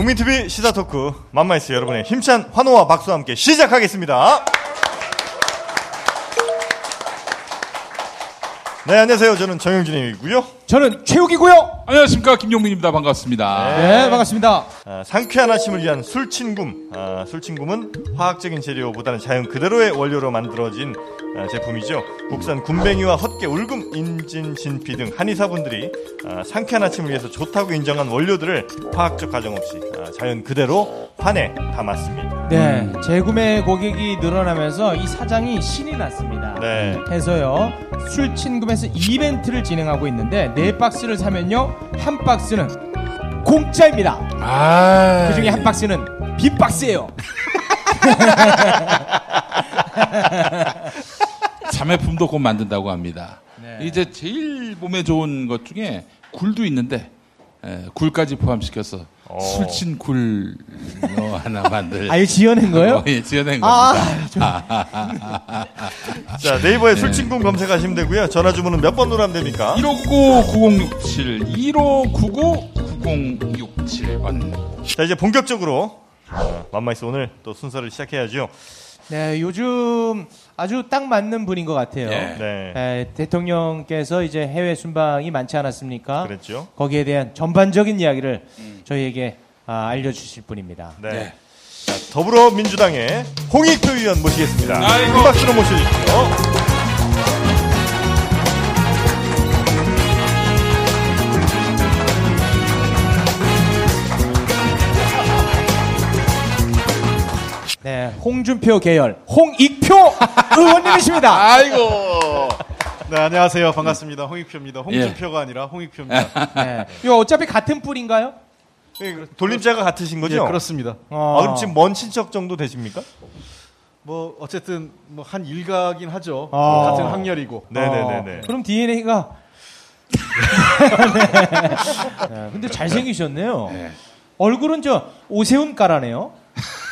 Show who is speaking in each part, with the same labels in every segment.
Speaker 1: 국민TV 시사 토크 맘마이스 여러분의 힘찬 환호와 박수와 함께 시작하겠습니다. 네, 안녕하세요. 저는 정영진이고요.
Speaker 2: 저는 최욱이고요.
Speaker 3: 안녕하십니까 김용민입니다. 반갑습니다.
Speaker 2: 네, 반갑습니다.
Speaker 1: 아, 상쾌한 아침을 위한 술친굼. 아, 술친굼은 화학적인 재료보다는 자연 그대로의 원료로 만들어진 아, 제품이죠. 국산 굼벵이와 헛개, 울금, 인진, 진피 등 한의사분들이 아, 상쾌한 아침을 위해서 좋다고 인정한 원료들을 화학적 과정 없이 아, 자연 그대로 판에 담았습니다.
Speaker 2: 네, 재구매 고객이 늘어나면서 이 사장이 신이 났습니다.
Speaker 1: 네.
Speaker 2: 해서요, 술친금에서 이벤트를 진행하고 있는데, 네 박스를 사면요, 한 박스는 공짜입니다.
Speaker 3: 아,
Speaker 2: 그 중에 한 박스는 빈 박스예요.
Speaker 3: 자매품도 곧 만든다고 합니다.
Speaker 2: 네.
Speaker 3: 이제 제일 몸에 좋은 것 중에 굴도 있는데 에, 굴까지 포함시켜서
Speaker 1: 오.
Speaker 3: 술친 굴 어, 하나 만들.
Speaker 2: 아, 이거 지어낸 거예요?
Speaker 3: 어, 예, 지어낸
Speaker 2: 아,
Speaker 3: 겁니다.
Speaker 1: 자, 네이버에 술친굼 검색하시면 되고요. 전화 주문은 몇 번으로 하면 됩니까?
Speaker 3: 1599-9067, 1599-9067번.
Speaker 1: 자, 이제 본격적으로 어, 맘마이스 오늘 또 순서를 시작해야죠.
Speaker 2: 네, 요즘 아주 딱 맞는 분인 것 같아요.
Speaker 3: 예.
Speaker 1: 네.
Speaker 2: 에, 대통령께서 이제 해외 순방이 많지 않았습니까?
Speaker 1: 그랬죠.
Speaker 2: 거기에 대한 전반적인 이야기를 저희에게 아, 알려주실 분입니다.
Speaker 1: 네.
Speaker 3: 네.
Speaker 1: 자, 더불어민주당의 홍익표 의원 모시겠습니다.
Speaker 3: 아이고.
Speaker 1: 큰 박수로 모셔주십시오.
Speaker 2: 네, 홍준표 계열 홍익표 의원님이십니다.
Speaker 3: 아이고.
Speaker 4: 네, 안녕하세요. 반갑습니다. 홍익표입니다. 홍준표가 아니라 홍익표입니다.
Speaker 2: 네, 이거 어차피 같은 뿔인가요?
Speaker 1: 돌림자가 같으신 거죠?
Speaker 4: 예, 그렇습니다.
Speaker 2: 어.
Speaker 1: 아, 그럼 지금 먼 친척 정도 되십니까?
Speaker 4: 뭐 어쨌든 뭐 한 일가긴 하죠.
Speaker 2: 아.
Speaker 4: 같은 학렬이고.
Speaker 1: 네네네네.
Speaker 2: 어, 그럼 DNA가 네, 근데 잘생기셨네요.
Speaker 3: 네.
Speaker 2: 얼굴은 저 오세훈 까라네요.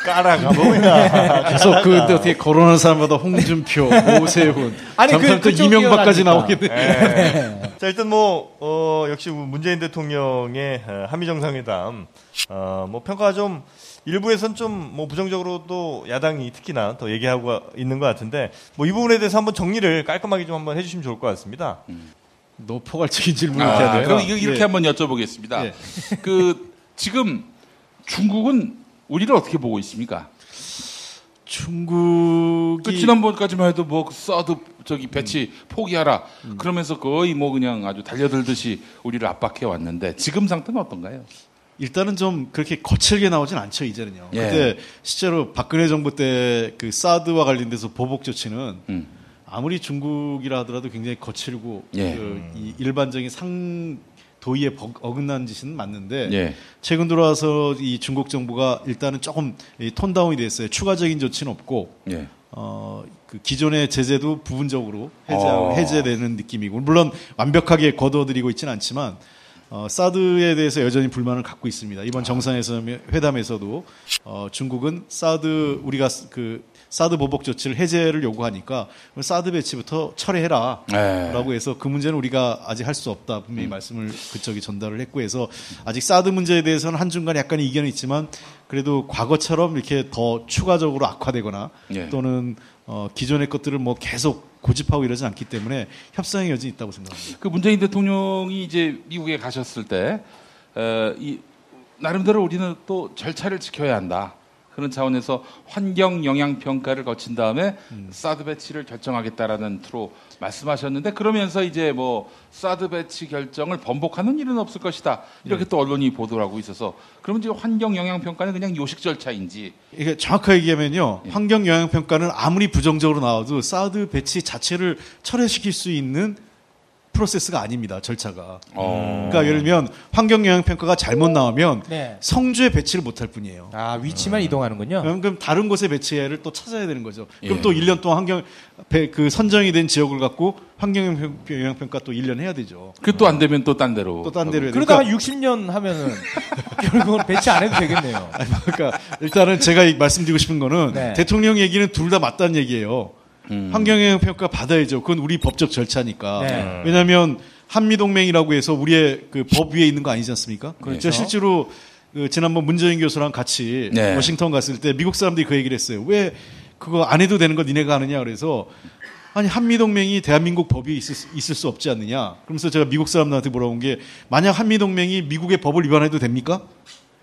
Speaker 1: 까라가 뭐야.
Speaker 4: 계속 그 어떻게 거론하는 사람마다 홍준표, 오세훈,
Speaker 2: 아니, 그-
Speaker 4: 또
Speaker 2: 그쪽
Speaker 4: 이명박까지
Speaker 2: 이어가니까.
Speaker 4: 나오겠네.
Speaker 1: 네. 자, 일단 뭐, 어, 역시 문재인 대통령의 어, 한미 정상회담, 어, 뭐 평가가 좀, 일부에선 좀 뭐 부정적으로도 야당이 특히나 더 얘기하고 있는 것 같은데, 뭐 이 부분에 대해서 한번 정리를 깔끔하게 좀 한번 해주시면 좋을 것 같습니다.
Speaker 4: 너무 포괄적인 질문을 이렇게 해야
Speaker 3: 아,
Speaker 4: 돼요.
Speaker 3: 그럼 이렇게
Speaker 4: 예.
Speaker 3: 한번 여쭤보겠습니다.
Speaker 4: 예.
Speaker 3: 그 지금 중국은 우리를 어떻게 보고 있습니까?
Speaker 4: 중국이
Speaker 3: 그 지난번까지만 해도 뭐그 사드 저기 배치 포기하라 그러면서 거의 뭐 그냥 아주 달려들듯이 우리를 압박해 왔는데 지금 상태는 어떤가요?
Speaker 4: 일단은 좀 그렇게 거칠게 나오진 않죠 이제는요.
Speaker 3: 예.
Speaker 4: 그때 실제로 박근혜 정부 때 그 사드와 관련돼서 보복 조치는
Speaker 3: 음.
Speaker 4: 아무리 중국이라 하더라도 굉장히 거칠고
Speaker 3: 예.
Speaker 4: 그이 일반적인 상 도의에 벅- 어긋난 짓은 맞는데
Speaker 3: 예.
Speaker 4: 최근 들어와서 이 중국 정부가 일단은 조금 이 톤다운이 됐어요. 추가적인 조치는 없고
Speaker 3: 예.
Speaker 4: 어, 그 기존의 제재도 부분적으로 해제,
Speaker 3: 어.
Speaker 4: 해제되는 느낌이고 물론 완벽하게 거둬들이고 있지는 않지만 어, 사드에 대해서 여전히 불만을 갖고 있습니다. 이번 정상에서 회담에서도 어, 중국은 사드 우리가 그 사드 보복 조치를 해제를 요구하니까 사드 배치부터 철회해라.
Speaker 3: 네.
Speaker 4: 라고 해서 그 문제는 우리가 아직 할 수 없다 분명히 말씀을 그쪽에 전달을 했고 해서 아직 사드 문제에 대해서는 한 중간 약간의 이견이 있지만 그래도 과거처럼 이렇게 더 추가적으로 악화되거나
Speaker 3: 예.
Speaker 4: 또는 어, 기존의 것들을 뭐 계속 고집하고 이러진 않기 때문에 협상의 여지는 있다고 생각합니다.
Speaker 3: 그 문재인 대통령이 이제 미국에 가셨을 때, 어, 이, 나름대로 우리는 또 절차를 지켜야 한다. 그런 차원에서 환경 영향 평가를 거친 다음에 사드 배치를 결정하겠다라는 투로 말씀하셨는데 그러면서 이제 뭐 사드 배치 결정을 번복하는 일은 없을 것이다 이렇게 또 언론이 보도를 하고 있어서 그러면 이제 환경 영향 평가는 그냥 요식 절차인지
Speaker 4: 이게 정확하게 얘기하면요.
Speaker 3: 예.
Speaker 4: 환경 영향 평가는 아무리 부정적으로 나와도 사드 배치 자체를 철회시킬 수 있는 프로세스가 아닙니다. 절차가.
Speaker 3: 어.
Speaker 4: 그러니까 예를 들면 환경 영향 평가가 잘못 나오면
Speaker 2: 네.
Speaker 4: 성주에 배치를 못할 뿐이에요.
Speaker 2: 아 위치만 이동하는군요.
Speaker 4: 그럼, 그럼 다른 곳에 배치를 또 찾아야 되는 거죠. 그럼
Speaker 3: 예.
Speaker 4: 또 1년 동안 환경 배- 그 선정이 된 지역을 갖고 환경 영향 평가 또 1년 해야 되죠.
Speaker 3: 그 또 안 되면 또 딴 데로
Speaker 4: 또 딴 데로 해야
Speaker 2: 그러다가
Speaker 4: 되니까
Speaker 2: 60년 하면은 결국은 배치 안 해도 되겠네요.
Speaker 4: 그러니까 일단은 제가 이- 말씀드리고 싶은 거는
Speaker 2: 네.
Speaker 4: 대통령 얘기는 둘 다 맞다는 얘기예요.
Speaker 3: 음.
Speaker 4: 환경영향 평가 받아야죠. 그건 우리 법적 절차니까.
Speaker 2: 네.
Speaker 4: 왜냐하면 한미 동맹이라고 해서 우리의 그 법 위에 있는 거 아니지 않습니까?
Speaker 2: 그렇죠.
Speaker 4: 실제로 그 지난번 문재인 교수랑 같이
Speaker 3: 네.
Speaker 4: 워싱턴 갔을 때 미국 사람들이 그 얘기를 했어요. 왜 그거 안 해도 되는 거 니네가 하느냐 그래서 아니 한미동맹이 대한민국 법이 있을, 수- 있을 수 없지 않느냐. 그러면서 제가 미국 사람들한테 물어본 게 만약 한미동맹이 미국의 법을 위반해도 됩니까?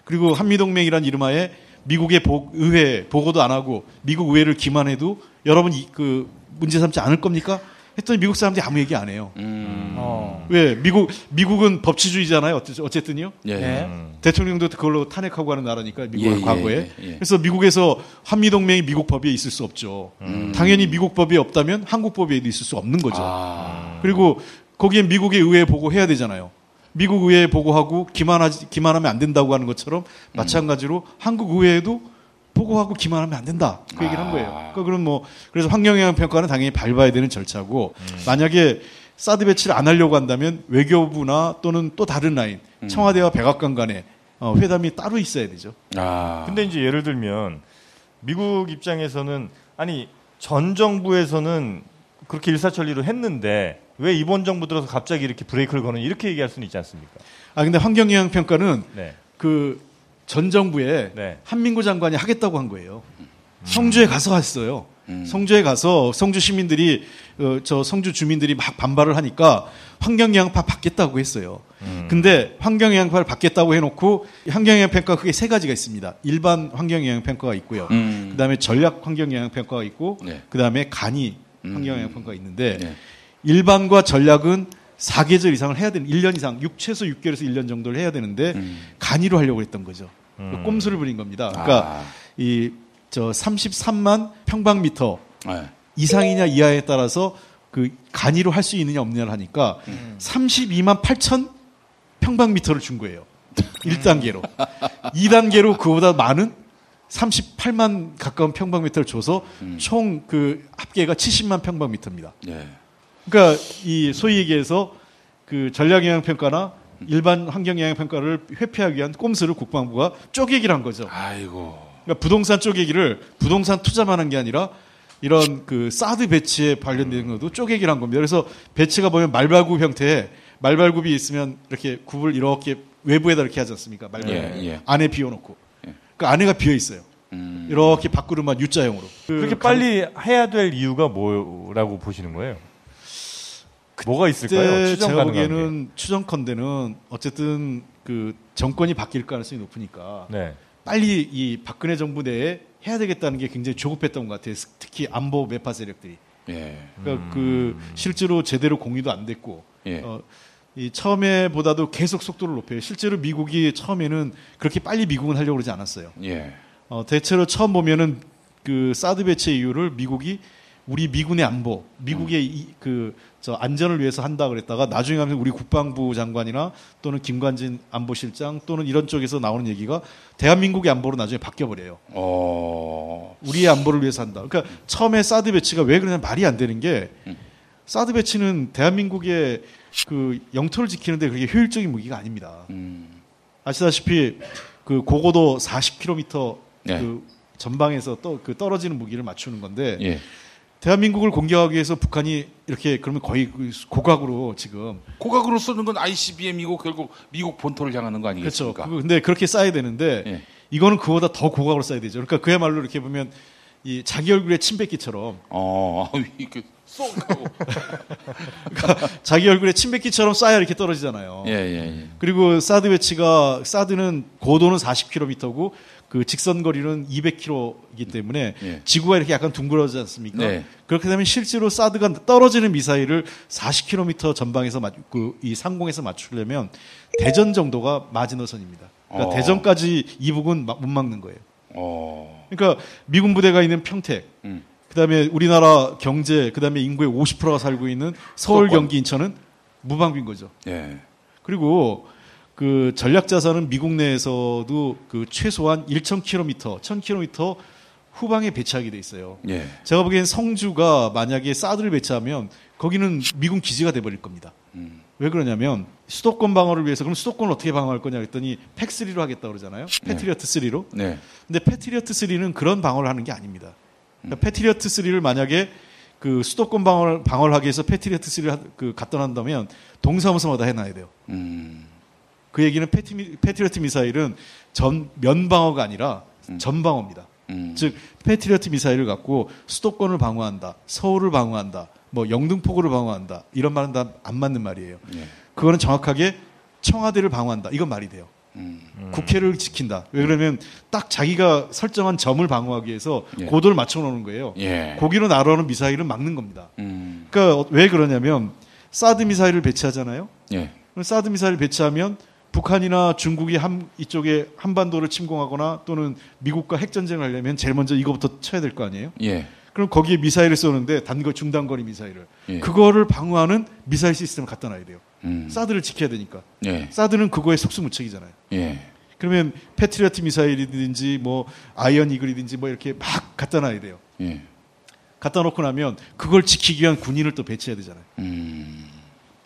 Speaker 4: 그리고 한미동맹이란 이름하에 미국의 보- 의회 보고도 안 하고 미국 의회를 기만해도 여러분 이, 그 문제 삼지 않을 겁니까? 했더니 미국 사람들이 아무 얘기 안 해요.
Speaker 3: 음.
Speaker 2: 어.
Speaker 4: 왜 미국 미국은 법치주의잖아요. 어쨌든요.
Speaker 3: 예.
Speaker 2: 네.
Speaker 1: 음.
Speaker 4: 대통령도 그걸로 탄핵하고 하는 나라니까 미국은
Speaker 3: 예, 예,
Speaker 4: 과거에.
Speaker 3: 예, 예.
Speaker 4: 그래서 미국에서 한미 동맹이 미국 법에 있을 수 없죠. 당연히 미국 법이 없다면 한국 법에 있을 수 없는 거죠.
Speaker 3: 아.
Speaker 4: 그리고 거기에 미국의 의회 보고 해야 되잖아요. 미국 의회 보고하고 기만하지 기만하면 안 된다고 하는 것처럼 마찬가지로 한국 의회에도 보고하고 기만하면 안 된다. 그 얘기를 한 거예요.
Speaker 3: 아.
Speaker 4: 그러니까 그럼 뭐 그래서 환경영향 평가는 당연히 밟아야 되는 절차고 만약에 사드 배치를 안 하려고 한다면 외교부나 또는 또 다른 라인 청와대와 백악관 간에 어, 회담이 따로 있어야 되죠.
Speaker 3: 아.
Speaker 1: 근데 이제 예를 들면 미국 입장에서는 아니 전 정부에서는 그렇게 일사천리로 했는데 왜 이번 정부 들어서 갑자기 이렇게 브레이크를 거는 이렇게 얘기할 수는 있지 않습니까?
Speaker 4: 아 근데 환경 영향 평가는
Speaker 1: 네.
Speaker 4: 그전 정부에
Speaker 1: 네.
Speaker 4: 한민구 장관이 하겠다고 한 거예요. 성주에 가서 했어요.
Speaker 3: 음.
Speaker 4: 성주에 가서 성주 시민들이 어, 저 성주 주민들이 막 반발을 하니까 환경영향파 받겠다고 했어요.
Speaker 1: 음.
Speaker 4: 근데 환경영향파를 받겠다고 해놓고 환경영향 평가 크게 세 가지가 있습니다. 일반 환경영향 평가가 있고요.
Speaker 3: 음.
Speaker 4: 그다음에 전략 환경영향 평가가 있고
Speaker 3: 네.
Speaker 4: 그다음에 간이
Speaker 3: 음.
Speaker 4: 환경영향 평가가 있는데
Speaker 3: 네.
Speaker 4: 일반과 전략은 4계절 이상을 해야 되는 1년 이상 6, 최소 6개월에서 1년 정도를 해야 되는데
Speaker 3: 음.
Speaker 4: 간이로 하려고 했던 거죠.
Speaker 1: 음.
Speaker 4: 꼼수를 부린 겁니다. 그러니까
Speaker 3: 아.
Speaker 4: 이저 33만 평방미터
Speaker 3: 네.
Speaker 4: 이상이냐 이하에 따라서 그 간이로 할 수 있느냐 없느냐를 하니까
Speaker 3: 음.
Speaker 4: 32만 8천 평방미터를 준 거예요. 1단계로. 2단계로 그보다 많은 38만 가까운 평방미터를 줘서
Speaker 3: 음.
Speaker 4: 총그 합계가 70만 평방미터입니다.
Speaker 3: 네.
Speaker 4: 그러니까 이 소위 얘기해서 그 전략 영향 평가나 일반 환경 영향 평가를 회피하기 위한 꼼수를 국방부가 쪼개기를 한 거죠.
Speaker 3: 아이고.
Speaker 4: 그러니까 부동산 쪼개기를 부동산 투자만 한 게 아니라 이런 그 사드 배치에 관련된 것도 쪼개기를 한 겁니다. 그래서 배치가 보면 말발굽 형태의 말발굽이 있으면 이렇게 굽을 이렇게 외부에다 이렇게 하지 않습니까? 말발굽.
Speaker 3: 예, 예.
Speaker 4: 안에 비워놓고.
Speaker 3: 예.
Speaker 4: 그 안에가 비어 있어요.
Speaker 3: 음.
Speaker 4: 이렇게 밖으로만 U자형으로.
Speaker 1: 그렇게
Speaker 4: 그
Speaker 1: 빨리 해야 될 이유가 뭐라고 보시는 거예요? 뭐가 있을까요? 추정
Speaker 4: 제가. 보기에는 추정컨대는 어쨌든 그 정권이 바뀔 가능성이 높으니까
Speaker 1: 네.
Speaker 4: 빨리 이 박근혜 정부 내에 해야 되겠다는 게 굉장히 조급했던 것 같아요. 특히 안보 매파 세력들이.
Speaker 3: 예.
Speaker 4: 그러니까 그 실제로 제대로 공유도 안 됐고
Speaker 3: 예.
Speaker 4: 어, 이 처음에보다도 계속 속도를 높여요. 실제로 미국이 처음에는 그렇게 빨리 미국은 하려고 그러지 않았어요.
Speaker 3: 예.
Speaker 4: 어, 대체로 처음 보면은 그 사드 배치 이유를 미국이 우리 미군의 안보, 미국의 이, 그, 저 안전을 위해서 한다 그랬다가 나중에 가면 우리 국방부 장관이나 또는 김관진 안보실장 또는 이런 쪽에서 나오는 얘기가 대한민국의 안보로 나중에 바뀌어 버려요.
Speaker 3: 어.
Speaker 4: 우리의 안보를 위해서 한다. 그러니까 처음에 사드 배치가 왜 그러냐 말이 안 되는 게
Speaker 3: 음.
Speaker 4: 사드 배치는 대한민국의 그 영토를 지키는데 그렇게 효율적인 무기가 아닙니다.
Speaker 3: 음.
Speaker 4: 아시다시피 그 고고도 40km
Speaker 3: 네.
Speaker 4: 그 전방에서 또 그 떨어지는 무기를 맞추는 건데
Speaker 3: 예.
Speaker 4: 대한민국을 공격하기 위해서 북한이 이렇게 그러면 거의 그 고각으로 지금
Speaker 3: 고각으로 쏘는 건 ICBM이고 결국 미국 본토를 향하는 거
Speaker 4: 그렇죠.
Speaker 3: 아니겠습니까?
Speaker 4: 그거 근데 그렇게 쏴야 되는데
Speaker 3: 예.
Speaker 4: 이거는 그보다 더 고각으로 쏴야 되죠. 그러니까 그야말로 이렇게 보면 이 자기 얼굴에 침 뱉기처럼
Speaker 3: 어, 쏙 하고.
Speaker 4: 자기 얼굴에 침 뱉기처럼 쏴야 이렇게 떨어지잖아요.
Speaker 3: 예, 예, 예.
Speaker 4: 그리고 사드 배치가 사드는 고도는 40km고 그 직선 거리는 200km이기 때문에
Speaker 3: 예.
Speaker 4: 지구가 이렇게 약간 둥그러지지 않습니까?
Speaker 3: 네.
Speaker 4: 그렇게 되면 실제로 사드가 떨어지는 미사일을 40km 전방에서 맞, 그, 이 상공에서 맞추려면 대전 정도가 마지노선입니다. 그러니까
Speaker 3: 어.
Speaker 4: 대전까지 이북은 마- 못 막는 거예요.
Speaker 3: 어.
Speaker 4: 그러니까 미군 부대가 있는 평택,
Speaker 3: 음.
Speaker 4: 그다음에 우리나라 경제, 그다음에 인구의 50%가 살고 있는 서울,
Speaker 3: 수도권.
Speaker 4: 경기, 인천은 무방비인 거죠.
Speaker 3: 예.
Speaker 4: 그리고 그 전략 자산은 미국 내에서도 그 최소한 1,000km, 1,000km 후방에 배치하게 돼 있어요.
Speaker 3: 예.
Speaker 4: 제가 보기엔 성주가 만약에 사드를 배치하면 거기는 미군 기지가 돼 버릴 겁니다.
Speaker 3: 음.
Speaker 4: 왜 그러냐면 수도권 방어를 위해서 그럼 수도권을 어떻게 방어할 거냐 했더니 팩3로 하겠다 그러잖아요. 패트리어트 3로.
Speaker 3: 네.
Speaker 4: 근데 패트리어트 3는 그런 방어를 하는 게 아닙니다. 그러니까 패트리어트 3를 만약에 그 수도권 방어를, 방어를 하기 위해서 패트리어트 3를 하- 그 갖다 놨다면 동사무소마다 해놔야 돼요.
Speaker 3: 음.
Speaker 4: 그 얘기는 패티, 패트리어트 미사일은 전 면방어가 아니라 점방어입니다.
Speaker 3: 음.
Speaker 4: 즉 패트리어트 미사일을 갖고 수도권을 방어한다, 서울을 방어한다, 뭐 영등포구를 방어한다 이런 말은 다 안 맞는 말이에요.
Speaker 3: 예.
Speaker 4: 그거는 정확하게 청와대를 방어한다 이건 말이 돼요.
Speaker 3: 음.
Speaker 4: 국회를 지킨다. 왜 그러면 딱 자기가 설정한 점을 방어하기 위해서
Speaker 3: 예.
Speaker 4: 고도를 맞춰 놓는 거예요.
Speaker 3: 예.
Speaker 4: 거기로 날아오는 미사일은 막는 겁니다.
Speaker 3: 음.
Speaker 4: 그러니까 어- 왜 그러냐면 사드 미사일을 배치하잖아요.
Speaker 3: 예.
Speaker 4: 사드 미사일을 배치하면 북한이나 중국이 한, 이쪽에 한반도를 침공하거나 또는 미국과 핵전쟁을 하려면 제일 먼저 이거부터 쳐야 될 거 아니에요?
Speaker 3: 예.
Speaker 4: 그럼 거기에 미사일을 쏘는데 단거 중단거리 미사일을
Speaker 3: 예.
Speaker 4: 그거를 방어하는 미사일 시스템을 갖다 놔야 돼요.
Speaker 3: 음.
Speaker 4: 사드를 지켜야 되니까.
Speaker 3: 예.
Speaker 4: 사드는 그거의 속수무책이잖아요.
Speaker 3: 예.
Speaker 4: 그러면 패트리어트 미사일이든지 뭐 아이언 이글이든지 뭐 이렇게 막 갖다 놔야 돼요.
Speaker 3: 예.
Speaker 4: 갖다 놓고 나면 그걸 지키기 위한 군인을 또 배치해야 되잖아요.
Speaker 3: 음.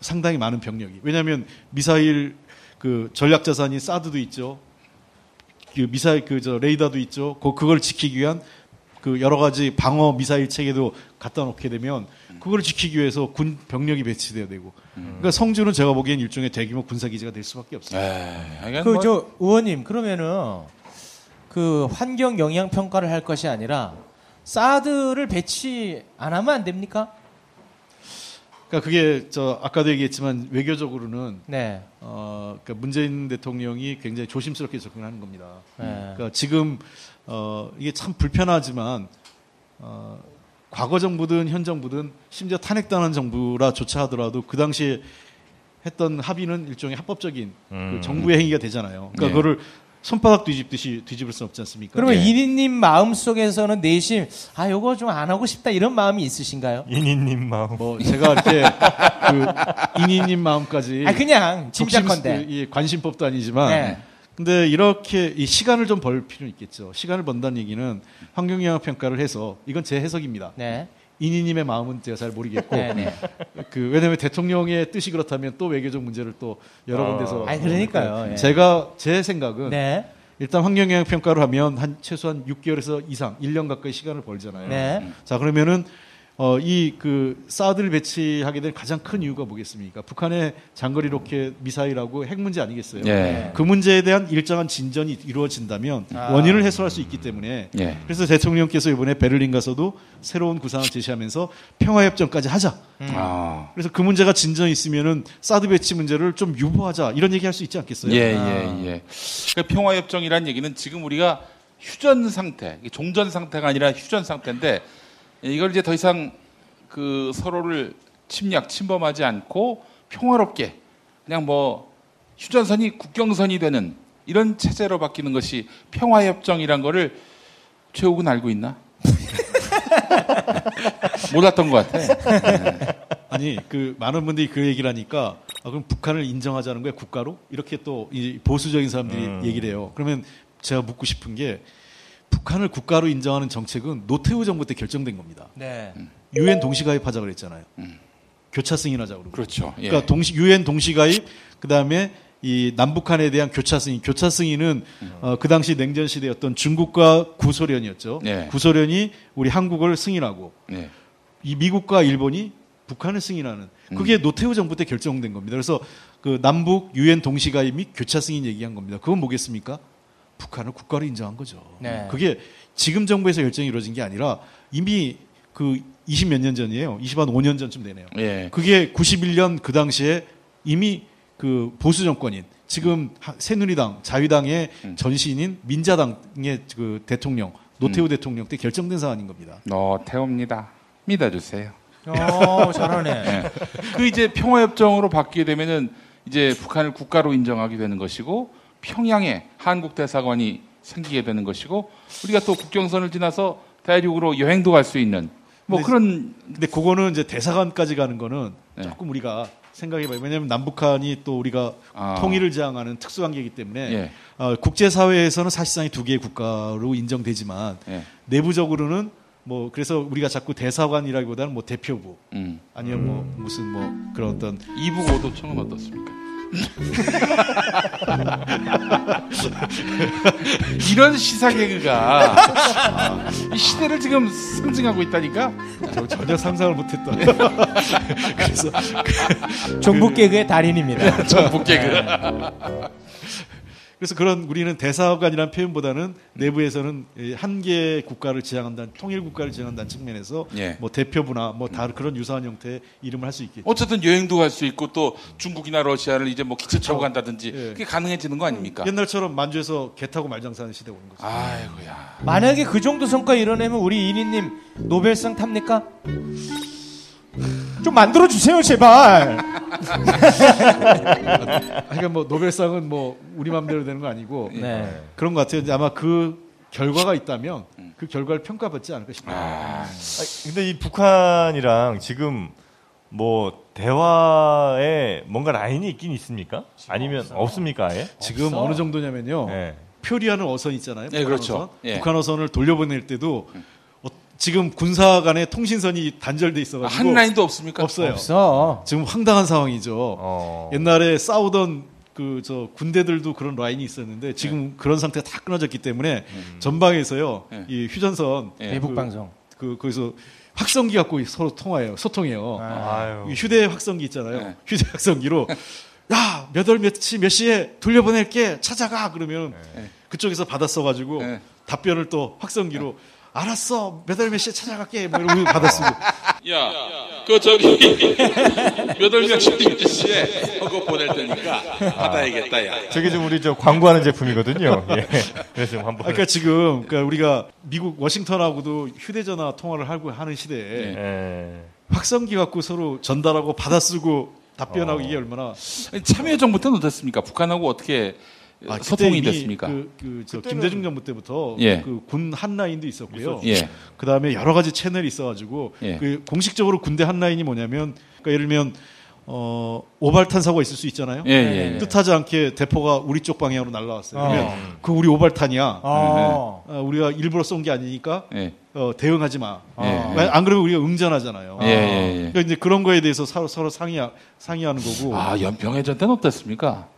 Speaker 4: 상당히 많은 병력이. 왜냐하면 미사일 그 전략 자산이 사드도 있죠. 그 미사일 그 저 레이더도 있죠. 그 그걸 지키기 위한 그 여러 가지 방어 미사일 체계도 갖다 놓게 되면 그걸 지키기 위해서 군 병력이 배치돼야 되고. 그러니까 성주는 제가 보기엔 일종의 대규모 군사 기지가 될 수밖에 없어요.
Speaker 3: 에. 하여간 뭐-
Speaker 2: 그저 의원님 그러면은 그 환경 영향 평가를 할 것이 아니라 사드를 배치 안 하면 안 됩니까?
Speaker 4: 그러니까 그게 저 아까도 얘기했지만 외교적으로는
Speaker 2: 네.
Speaker 4: 어 그러니까 문재인 대통령이 굉장히 조심스럽게 접근하는 겁니다.
Speaker 2: 네.
Speaker 4: 그러니까 지금 어 이게 참 불편하지만 어 과거 정부든 현 정부든 심지어 탄핵당한 정부라 조차 하더라도 그 당시에 했던 합의는 일종의 합법적인
Speaker 1: 음.
Speaker 4: 그 정부의 행위가 되잖아요. 그러니까
Speaker 3: 네.
Speaker 4: 그거를 손바닥 뒤집듯이 뒤집을 수는 없지 않습니까?
Speaker 2: 그러면
Speaker 3: 예.
Speaker 2: 이니님 마음 속에서는 내심 아 요거 좀 안 하고 싶다 이런 마음이 있으신가요?
Speaker 1: 이니님 마음.
Speaker 4: 뭐 제가 이렇게 그 이니님 마음까지
Speaker 2: 아 그냥 짐작컨대.
Speaker 4: 독심- 이 관심법도 아니지만
Speaker 2: 네.
Speaker 4: 근데 이렇게 이 시간을 좀 벌 필요는 있겠죠. 시간을 번다는 얘기는 환경영향 평가를 해서 이건 제 해석입니다.
Speaker 2: 네.
Speaker 4: 이니님의 마음은 제가 잘 모르겠고
Speaker 2: 네, 네.
Speaker 4: 그 왜냐하면 대통령의 뜻이 그렇다면 또 외교적 문제를 또 여러
Speaker 1: 어.
Speaker 4: 군데서
Speaker 2: 아니, 그러니까요. 예.
Speaker 4: 제가 제 생각은
Speaker 2: 네.
Speaker 4: 일단 환경영향 평가를 하면 한 최소한 6개월에서 이상 1년 가까이 시간을 벌잖아요.
Speaker 2: 네.
Speaker 4: 자 그러면은 어, 이그 사드를 배치하게 된 가장 큰 이유가 뭐겠습니까? 북한의 장거리 로켓 미사일하고 핵 문제 아니겠어요?
Speaker 3: 예.
Speaker 4: 그 문제에 대한 일정한 진전이 이루어진다면
Speaker 2: 아.
Speaker 4: 원인을 해소할 수 있기 때문에
Speaker 3: 예.
Speaker 4: 그래서 대통령께서 이번에 베를린 가서도 새로운 구상을 제시하면서 평화협정까지 하자.
Speaker 3: 아.
Speaker 4: 그래서 그 문제가 진전이 있으면은 사드 배치 문제를 좀 유보하자 이런 얘기 할 수 있지 않겠어요?
Speaker 3: 예,
Speaker 2: 아.
Speaker 3: 예, 예. 그러니까 평화협정이라는 얘기는 지금 우리가 휴전 상태, 종전 상태가 아니라 휴전 상태인데 이걸 이제 더 이상 그 서로를 침략, 침범하지 않고 평화롭게 그냥 뭐 휴전선이 국경선이 되는 이런 체제로 바뀌는 것이 평화협정이란 거를 최욱은 알고 있나? 몰랐던 것 같아.
Speaker 4: 아니 그 많은 분들이 그 얘기를 하니까 아, 그럼 북한을 인정하자는 거야 국가로 이렇게 또 이 보수적인 사람들이
Speaker 1: 음.
Speaker 4: 얘기를 해요. 그러면 제가 묻고 싶은 게 북한을 국가로 인정하는 정책은 노태우 정부 때 결정된 겁니다.
Speaker 2: 네.
Speaker 4: 유엔 동시가입하자 그랬잖아요.
Speaker 3: 음.
Speaker 4: 교차 승인하자 그러고.
Speaker 3: 그렇죠. 예.
Speaker 4: 그러니까 동시 유엔 동시가입 그다음에 이 남북한에 대한 교차 승인. 교차 승인은 어, 그 당시 냉전 시대였던 중국과 구소련이었죠.
Speaker 3: 네.
Speaker 4: 구소련이 우리 한국을 승인하고
Speaker 3: 예.
Speaker 4: 이 미국과 일본이 북한을 승인하는 그게 노태우 정부 때 결정된 겁니다. 그래서 그 남북 유엔 동시가입 및 교차 승인 얘기한 겁니다. 그건 뭐겠습니까? 북한을 국가로 인정한 거죠.
Speaker 2: 네.
Speaker 4: 그게 지금 정부에서 결정이 이루어진 게 아니라 이미 그 20 몇 년 전이에요. 20한 5년 전쯤 되네요.
Speaker 3: 예.
Speaker 4: 그게 91년 그 당시에 이미 그 보수 정권인 지금 하- 새누리당, 자유당의
Speaker 3: 음.
Speaker 4: 전신인 민자당의 그 대통령 노태우 대통령 때 결정된 사안인 겁니다.
Speaker 3: 노태우입니다. 믿어주세요.
Speaker 2: 어, 잘하네.
Speaker 3: 예. 그 이제 평화협정으로 바뀌게 되면은 이제 북한을 국가로 인정하게 되는 것이고 평양에 한국 대사관이 생기게 되는 것이고 우리가 또 국경선을 지나서 대륙으로 여행도 갈 수 있는 뭐
Speaker 4: 근데
Speaker 3: 그런
Speaker 4: 근데 그거는 이제 대사관까지 가는 거는
Speaker 3: 네.
Speaker 4: 조금 우리가 생각해봐요. 왜냐하면 남북한이 또 우리가
Speaker 3: 아.
Speaker 4: 통일을 지향하는 특수관계이기 때문에
Speaker 3: 예.
Speaker 4: 어, 국제사회에서는 사실상 두 개의 국가로 인정되지만
Speaker 3: 예.
Speaker 4: 내부적으로는 뭐 그래서 우리가 자꾸 대사관이라기보다는 뭐 대표부
Speaker 3: 음.
Speaker 4: 아니면 뭐 무슨 뭐 그런 어떤
Speaker 3: 이북 오도청은 어떻습니까? 이런 시사 개그가 이 시대를 지금 상징하고 있다니까.
Speaker 4: 저 전혀 상상을 못했던. 그래서
Speaker 2: 종북 개그의 달인입니다.
Speaker 3: 전북 개그.
Speaker 4: 그래서 그런 우리는 대사관이라는 표현보다는 내부에서는 이한 개의 국가를 지향한다는 통일 국가를 지향한다는 측면에서
Speaker 3: 예.
Speaker 4: 뭐 대표부나 뭐 다른 그런 유사한 형태의 이름을 할 수 있겠죠.
Speaker 3: 어쨌든 여행도 갈 수 있고 또 중국이나 러시아를 이제 뭐 기차 타고 간다든지
Speaker 4: 예.
Speaker 3: 그게 가능해지는 거 아닙니까?
Speaker 4: 옛날처럼 만주에서 개 타고 말장사하는 시대가 오는 거죠.
Speaker 3: 아이고야.
Speaker 2: 만약에 그 정도 성과 이뤄내면 우리 이니님 노벨상 탑니까? 좀 만들어 주세요 제발.
Speaker 4: 그러니까 뭐 노벨상은 뭐 우리 마음대로 되는 거 아니고
Speaker 2: 네.
Speaker 4: 그런 것 같아요. 아마 그 결과가 있다면 그 결과를 평가받지 않을까 싶어요.
Speaker 3: 아,
Speaker 1: 아, 근데 이 북한이랑 지금 뭐 대화에 뭔가 라인이 있긴 있습니까? 아니면 없습니까? 아예?
Speaker 4: 지금
Speaker 2: 없어.
Speaker 4: 어느 정도냐면요.
Speaker 1: 네.
Speaker 4: 표리하는 어선 있잖아요.
Speaker 3: 네,
Speaker 4: 북한
Speaker 3: 그렇죠.
Speaker 4: 어선.
Speaker 3: 예.
Speaker 4: 북한 어선을 돌려보낼 때도 어, 지금 군사 간의 통신선이 단절돼 있어가지고
Speaker 3: 한 라인도 없습니까?
Speaker 4: 없어요.
Speaker 2: 없어.
Speaker 4: 지금 황당한 상황이죠.
Speaker 1: 어.
Speaker 4: 옛날에 싸우던 그 저 군대들도 그런 라인이 있었는데 지금 그런 상태가 다 끊어졌기 때문에 전방에서요
Speaker 3: 네.
Speaker 4: 이 휴전선
Speaker 3: 예.
Speaker 2: 대북 방송.
Speaker 4: 그 거기서 확성기 갖고 서로 통화해요 소통해요
Speaker 1: 아유.
Speaker 4: 이 휴대 확성기 있잖아요
Speaker 3: 네.
Speaker 4: 휴대 확성기로 야 몇 월 며칠 몇 시에 돌려보낼게 찾아가 그러면
Speaker 3: 네.
Speaker 4: 그쪽에서
Speaker 3: 네.
Speaker 4: 답변을 또 확성기로 알았어 몇 월 몇 시에 찾아갈게 뭐 이러고 받아 쓰고
Speaker 3: 야, 그 저기 몇월 며칠 몇 시에 그거 보낼 테니까 받아야겠다 야.
Speaker 1: 저게 좀 우리 저 광고하는 제품이거든요. 예. 그래서 좀 한번.
Speaker 4: 그러니까 지금 그러니까 우리가 미국 워싱턴하고도 휴대전화 통화를 하고 하는 시대에
Speaker 1: 예.
Speaker 4: 확성기 갖고 서로 전달하고 받아 쓰고 답변하고
Speaker 1: 어.
Speaker 4: 이게 얼마나
Speaker 3: 참여 정부 때는 어땠습니까? 북한하고 어떻게
Speaker 4: 아, 이미
Speaker 3: 됐습니까?
Speaker 4: 그, 그, 저 김대중 정부 때부터
Speaker 3: 예.
Speaker 4: 그군 한라인도 있었고요.
Speaker 3: 예.
Speaker 4: 그 다음에 여러 가지 채널이 있어가지고
Speaker 3: 예.
Speaker 4: 그 공식적으로 군대 한라인이 뭐냐면 그러니까 예를 들면 어, 오발탄 사고가 있을 수 있잖아요.
Speaker 3: 예, 예, 예.
Speaker 4: 뜻하지 않게 대포가 우리 쪽 방향으로 날라왔어요. 그러면
Speaker 2: 어.
Speaker 4: 그 우리 오발탄이야.
Speaker 2: 어.
Speaker 4: 어, 우리가 일부러 쏜 게 아니니까
Speaker 3: 예.
Speaker 4: 어, 대응하지 마.
Speaker 3: 예.
Speaker 4: 안 그러면 우리가 응전하잖아요.
Speaker 3: 예, 예, 예.
Speaker 4: 그러니까 이제 그런 거에 대해서 서로, 서로 상의 상의하는 거고.
Speaker 3: 아, 연평해전 때는 어땠습니까?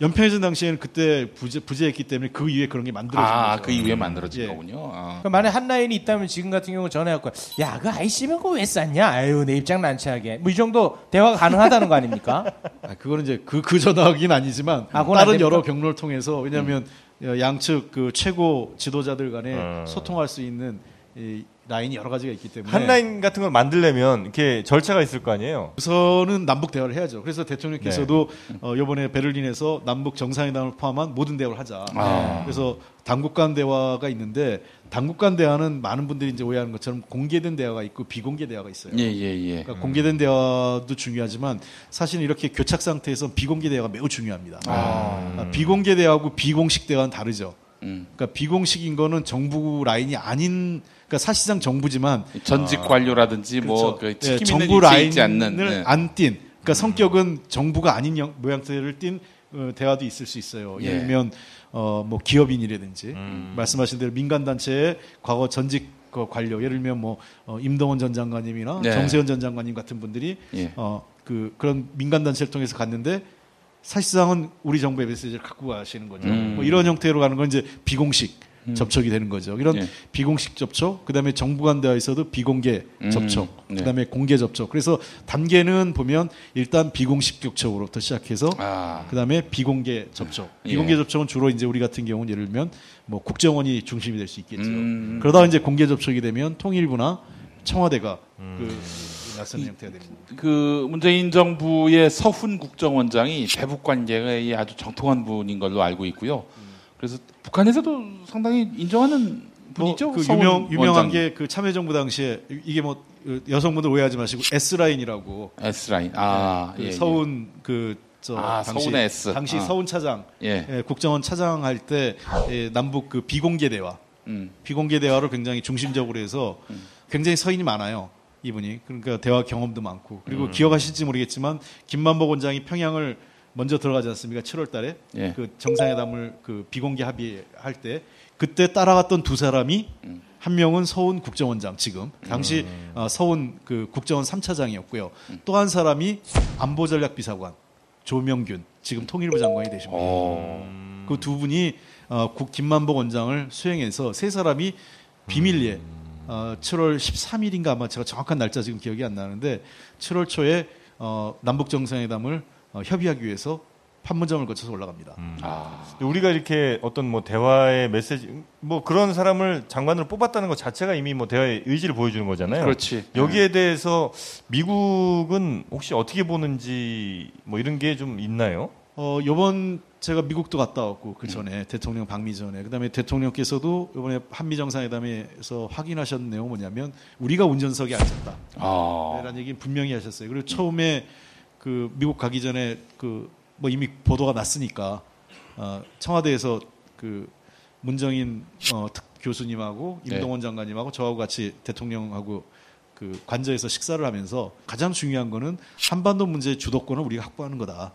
Speaker 4: 연평해전 당시에는 그때 부재, 부재했기 때문에 그 이후에 그런 게 만들어진
Speaker 3: 아,
Speaker 4: 거죠.
Speaker 3: 그 이후에 만들어진
Speaker 4: 예.
Speaker 3: 거군요. 아.
Speaker 2: 그럼 만약 한 라인이 있다면 지금 같은 경우 전화해갖고 야 그 IC면 그거 왜 쌌냐? 아유 내 입장 난처하게. 뭐 이 정도 대화가 가능하다는 거 아닙니까?
Speaker 4: 아, 그거는 이제 그, 그 전화긴 아니지만
Speaker 2: 아,
Speaker 4: 다른? 여러 경로를 통해서 왜냐하면 어, 양측 그 최고 지도자들 간에
Speaker 1: 음.
Speaker 4: 소통할 수 있는 이 라인이 여러 가지가 있기 때문에
Speaker 1: 한 라인 같은 걸 만들려면 이렇게 절차가 있을 거 아니에요.
Speaker 4: 우선은 남북 대화를 해야죠. 그래서 대통령께서도
Speaker 3: 네.
Speaker 4: 어, 이번에 베를린에서 남북 정상회담을 포함한 모든 대화를 하자.
Speaker 3: 아.
Speaker 4: 그래서 당국 간 대화가 있는데 당국 간 대화는 많은 분들이 이제 오해하는 것처럼 공개된 대화가 있고 비공개 대화가 있어요.
Speaker 3: 예, 예, 예.
Speaker 4: 그러니까 공개된 대화도 중요하지만 사실 이렇게 교착 상태에서 비공개 대화가 매우 중요합니다. 아, 비공개 대화하고 비공식 대화는 다르죠.
Speaker 3: 음.
Speaker 4: 그러니까 비공식인 거는 정부 라인이 아닌 그러니까 사실상 정부지만
Speaker 3: 전직 관료라든지 뭐그
Speaker 4: 그렇죠. 예,
Speaker 3: 있는
Speaker 4: 정부 라인을
Speaker 3: 않는 네.
Speaker 4: 안 띈. 그러니까 성격은 정부가 아닌 영- 모양새를 띈 어, 대화도 있을 수 있어요.
Speaker 3: 예.
Speaker 4: 예를 들면 어, 뭐 기업인이라든지
Speaker 1: 음.
Speaker 4: 말씀하신 대로 민간 단체의 과거 전직 그 관료 예를 들면 뭐 어, 임동원 전 장관님이나
Speaker 3: 네.
Speaker 4: 정세현 전 장관님 같은 분들이
Speaker 3: 예.
Speaker 4: 어, 그 그런 민간 단체를 통해서 갔는데 사실상은 우리 정부의 메시지를 갖고 가시는 거죠.
Speaker 3: 음.
Speaker 4: 뭐 이런 형태로 가는 건 이제 비공식 접촉이 되는 거죠. 이런
Speaker 3: 예.
Speaker 4: 비공식 접촉, 그다음에 정부 간 대화에서도 비공개
Speaker 3: 음.
Speaker 4: 접촉,
Speaker 3: 네.
Speaker 4: 그다음에 공개 접촉. 그래서 단계는 보면 일단 비공식 접촉으로부터 시작해서
Speaker 3: 아.
Speaker 4: 그다음에 비공개 접촉.
Speaker 3: 예.
Speaker 4: 비공개 접촉은 주로 이제 우리 같은 경우는 예를 들면 뭐 국정원이 중심이 될 수 있겠죠.
Speaker 3: 음.
Speaker 4: 그러다가 이제 공개 접촉이 되면 통일부나 청와대가
Speaker 3: 음.
Speaker 4: 그 나서는 형태가 됩니다.
Speaker 3: 그 문재인 정부의 서훈 국정원장이 대북 관계에 아주 정통한 분인 걸로 알고 있고요. 그래서 북한에서도 상당히 인정하는 분이죠.
Speaker 4: 뭐그
Speaker 3: 서훈
Speaker 4: 유명 유명한. 게 그 참여정부 당시에 이게 뭐 여성분들 오해하지 마시고 S 라인이라고
Speaker 3: S 라인. 아,
Speaker 4: 그
Speaker 3: 예, 예.
Speaker 4: 서훈 그저
Speaker 3: 아,
Speaker 4: 당시
Speaker 3: S.
Speaker 4: 당시
Speaker 3: 아.
Speaker 4: 서훈 차장
Speaker 3: 예.
Speaker 4: 예, 국정원 차장 할때 예, 남북 그 비공개 대화
Speaker 3: 음.
Speaker 4: 비공개 대화를 굉장히 중심적으로 해서 굉장히 서인이 많아요. 이분이 그러니까 대화 경험도 많고 그리고
Speaker 3: 음.
Speaker 4: 기억하실지 모르겠지만 김만복 원장이 평양을 먼저 들어가지 않습니까? 7월 달에
Speaker 3: 예.
Speaker 4: 그 정상회담을 그 비공개 합의할 때 그때 따라갔던 두 사람이
Speaker 3: 음.
Speaker 4: 한 명은 서훈 국정원장 지금 당시 어, 서훈 그 국정원 3차장이었고요.
Speaker 3: 음.
Speaker 4: 또한 사람이 안보전략비서관 조명균 지금 통일부 장관이 되십니다.
Speaker 3: 어.
Speaker 4: 그두 분이 어, 국 김만복 원장을 수행해서 세 사람이 비밀리에 어, 7월 13일인가 아마 제가 정확한 날짜 지금 기억이 안 나는데 7월 초에 어, 남북 정상회담을 어, 협의하기 위해서 판문점을 거쳐서 올라갑니다.
Speaker 3: 아.
Speaker 1: 우리가 이렇게 어떤 뭐 대화의 메시지 뭐 그런 사람을 장관으로 뽑았다는 것 자체가 이미 뭐 대화의 의지를 보여주는 거잖아요.
Speaker 3: 그렇지.
Speaker 1: 여기에 대해서 미국은 혹시 어떻게 보는지 뭐 이런 게 좀 있나요?
Speaker 4: 어, 요번 제가 미국도 갔다 왔고 그 전에 대통령 방미 전에 그다음에 대통령께서도 이번에 한미 정상회담에서 확인하셨는 내용은 뭐냐면 우리가 운전석에 앉았다.
Speaker 3: 아.
Speaker 4: 라는 얘기는 분명히 하셨어요. 그리고 처음에 그 미국 가기 전에 그 뭐 이미 보도가 났으니까 어, 청와대에서 그 문정인 어, 특 교수님하고
Speaker 3: 네.
Speaker 4: 임동원 장관님하고 저하고 같이 대통령하고 그 관저에서 식사를 하면서 가장 중요한 거는 한반도 문제의 주도권을 우리가 확보하는 거다.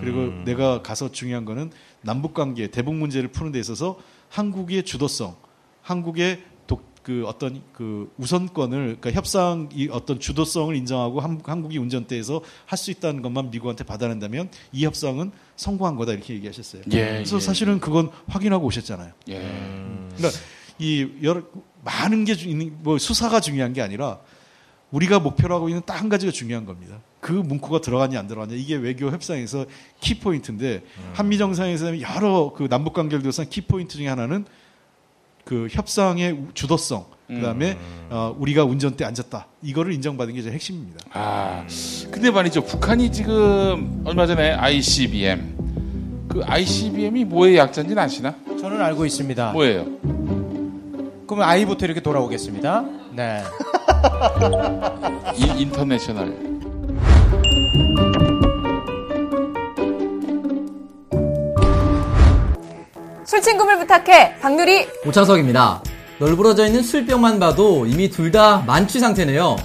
Speaker 4: 그리고 내가 가서 중요한 거는 남북 관계, 대북 문제를 푸는 데 있어서 한국의 주도성, 한국의 독, 그 어떤 그 우선권을 그러니까 협상 이 어떤 주도성을 인정하고 한, 한국이 운전대에서 할 수 있다는 것만 미국한테 받아낸다면 이 협상은 성공한 거다 이렇게 얘기하셨어요.
Speaker 3: 예,
Speaker 4: 그래서
Speaker 3: 예,
Speaker 4: 사실은 그건 확인하고 오셨잖아요.
Speaker 3: 예.
Speaker 4: 그러니까 이 여러 많은 게 뭐 수사가 중요한 게 아니라 우리가 목표로 하고 있는 딱 한 가지가 중요한 겁니다. 그 문구가 들어갔냐 안 들어갔냐 이게 외교 협상에서 키 포인트인데 한미 정상에서 여러 그 남북 관계를 둘러싼 키 포인트 중에 하나는 그 협상의 우- 주도성 그다음에 어, 우리가 운전대 앉았다 이거를 인정받은 게 핵심입니다.
Speaker 3: 아, 근데 말이죠. 북한이 지금 얼마 전에 ICBM 그 ICBM이 뭐의 약자인지는 아시나?
Speaker 2: 저는 알고 있습니다.
Speaker 3: 뭐예요?
Speaker 2: 그러면 아이부터 이렇게 돌아오겠습니다. 네.
Speaker 3: 인, International.
Speaker 5: 술친구를 부탁해 박누리
Speaker 6: 오창석입니다. 널브러져 있는 술병만 봐도 이미 둘 다 만취 상태네요.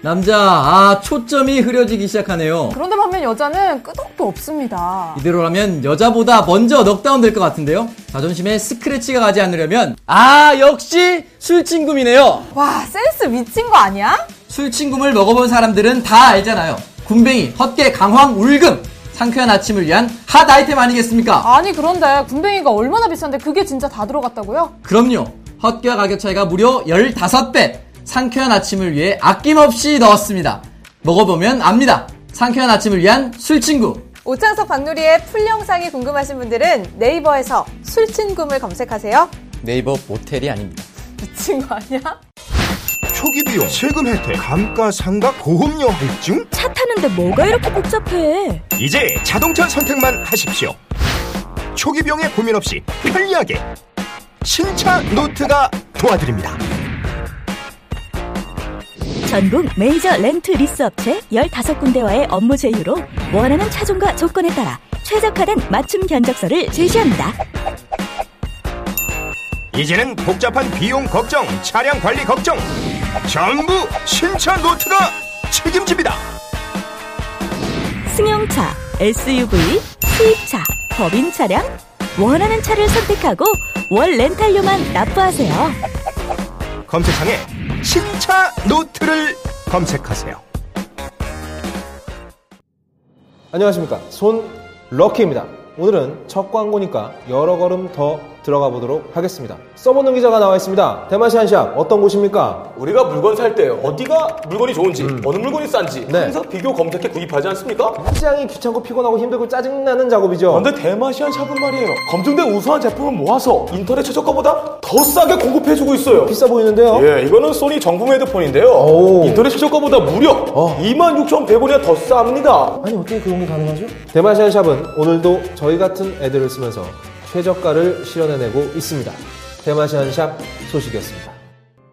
Speaker 6: 남자, 아, 초점이 흐려지기 시작하네요.
Speaker 5: 그런데 반면 여자는 끄덕도 없습니다
Speaker 6: 이대로라면 여자보다 먼저 넉다운 될 것 같은데요? 자존심에 스크래치가 가지 않으려면, 아, 역시 술친금이네요.
Speaker 5: 와 센스 미친 거 아니야?
Speaker 6: 술친금을 먹어본 사람들은 다 알잖아요. 군뱅이, 헛개, 강황, 울금. 상쾌한 아침을 위한 핫 아이템 아니겠습니까?
Speaker 5: 아니 그런데 군뱅이가 얼마나 비싼데 그게 진짜 다 들어갔다고요?
Speaker 6: 그럼요. 헛개와 가격 차이가 무려 15배. 상쾌한 아침을 위해 아낌없이 넣었습니다. 먹어보면 압니다. 상쾌한 아침을 위한 술친구.
Speaker 5: 오창석 박누리의 풀 영상이 궁금하신 분들은 네이버에서 술친구를 검색하세요
Speaker 6: 네이버 모텔이 아닙니다.
Speaker 5: 미친 거 아니야?
Speaker 7: 초기 비용, 세금 혜택, 감가상각, 보험료 할증?
Speaker 8: 차 타는데 뭐가 이렇게 복잡해?
Speaker 7: 이제 자동차 선택만 하십시오. 초기 비용에 고민 없이 편리하게 신차 노트가 도와드립니다.
Speaker 8: 전국 메이저 렌트 리스 업체 15군데와의 업무 제휴로 원하는 차종과 조건에 따라 최적화된 맞춤 견적서를 제시합니다.
Speaker 7: 이제는 복잡한 비용 걱정, 차량 관리 걱정 전부 신차 노트가 책임집니다.
Speaker 8: 승용차, SUV, 수입차, 법인 차량 원하는 차를 선택하고 월 렌탈료만 납부하세요.
Speaker 7: 검색창에 신차 노트를 검색하세요.
Speaker 9: 안녕하십니까. 손 럭키입니다. 오늘은 첫 광고니까 여러 걸음 더 들어가 보도록 하겠습니다. 써보는 기자가 나와 있습니다. 대마시안샵 어떤 곳입니까?
Speaker 10: 우리가 물건 살 때 어디가 물건이 좋은지 어느 물건이 싼지
Speaker 9: 네.
Speaker 10: 항상 비교 검색해 구입하지 않습니까?
Speaker 9: 굉장히 귀찮고 피곤하고 힘들고 짜증나는 작업이죠.
Speaker 10: 그런데 대마시안 샵은 말이에요 검증된 우수한 제품을 모아서 인터넷 최저가보다 더 싸게 공급해주고 있어요
Speaker 9: 비싸 보이는데요.
Speaker 10: 예, 이거는 소니 정품 헤드폰인데요
Speaker 9: 오.
Speaker 10: 인터넷 최저가보다 무려
Speaker 9: 어.
Speaker 10: 26,100원이나 더 쌉니다
Speaker 9: 아니 어떻게 그런 게 가능하죠? 대마시안 샵은 오늘도 저희 같은 애들을 쓰면서 최저가를 실현해내고 있습니다. 대마시안샵 소식이었습니다.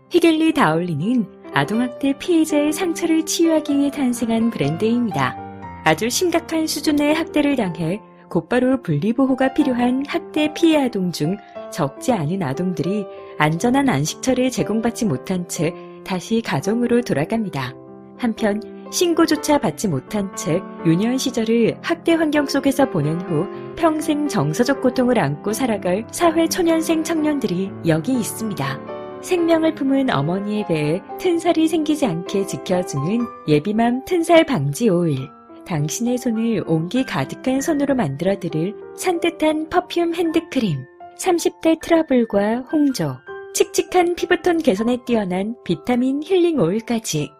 Speaker 8: 히겔리 다올리는 아동학대 피해자의 상처를 치유하기 위해 탄생한 브랜드입니다. 아주 심각한 수준의 학대를 당해 곧바로 분리보호가 필요한 학대 피해 아동 중 적지 않은 아동들이 안전한 안식처를 제공받지 못한 채 다시 가정으로 돌아갑니다. 한편 신고조차 받지 못한 채 유년 시절을 학대 환경 속에서 보낸 후 평생 정서적 고통을 안고 살아갈 사회 초년생 청년들이 여기 있습니다. 생명을 품은 어머니의 배에 튼살이 생기지 않게 지켜주는 예비맘 튼살 방지 오일. 당신의 손을 온기 가득한 손으로 만들어 드릴 산뜻한 퍼퓸 핸드크림, 30대 트러블과 홍조, 칙칙한 피부톤 개선에 뛰어난 비타민 힐링 오일까지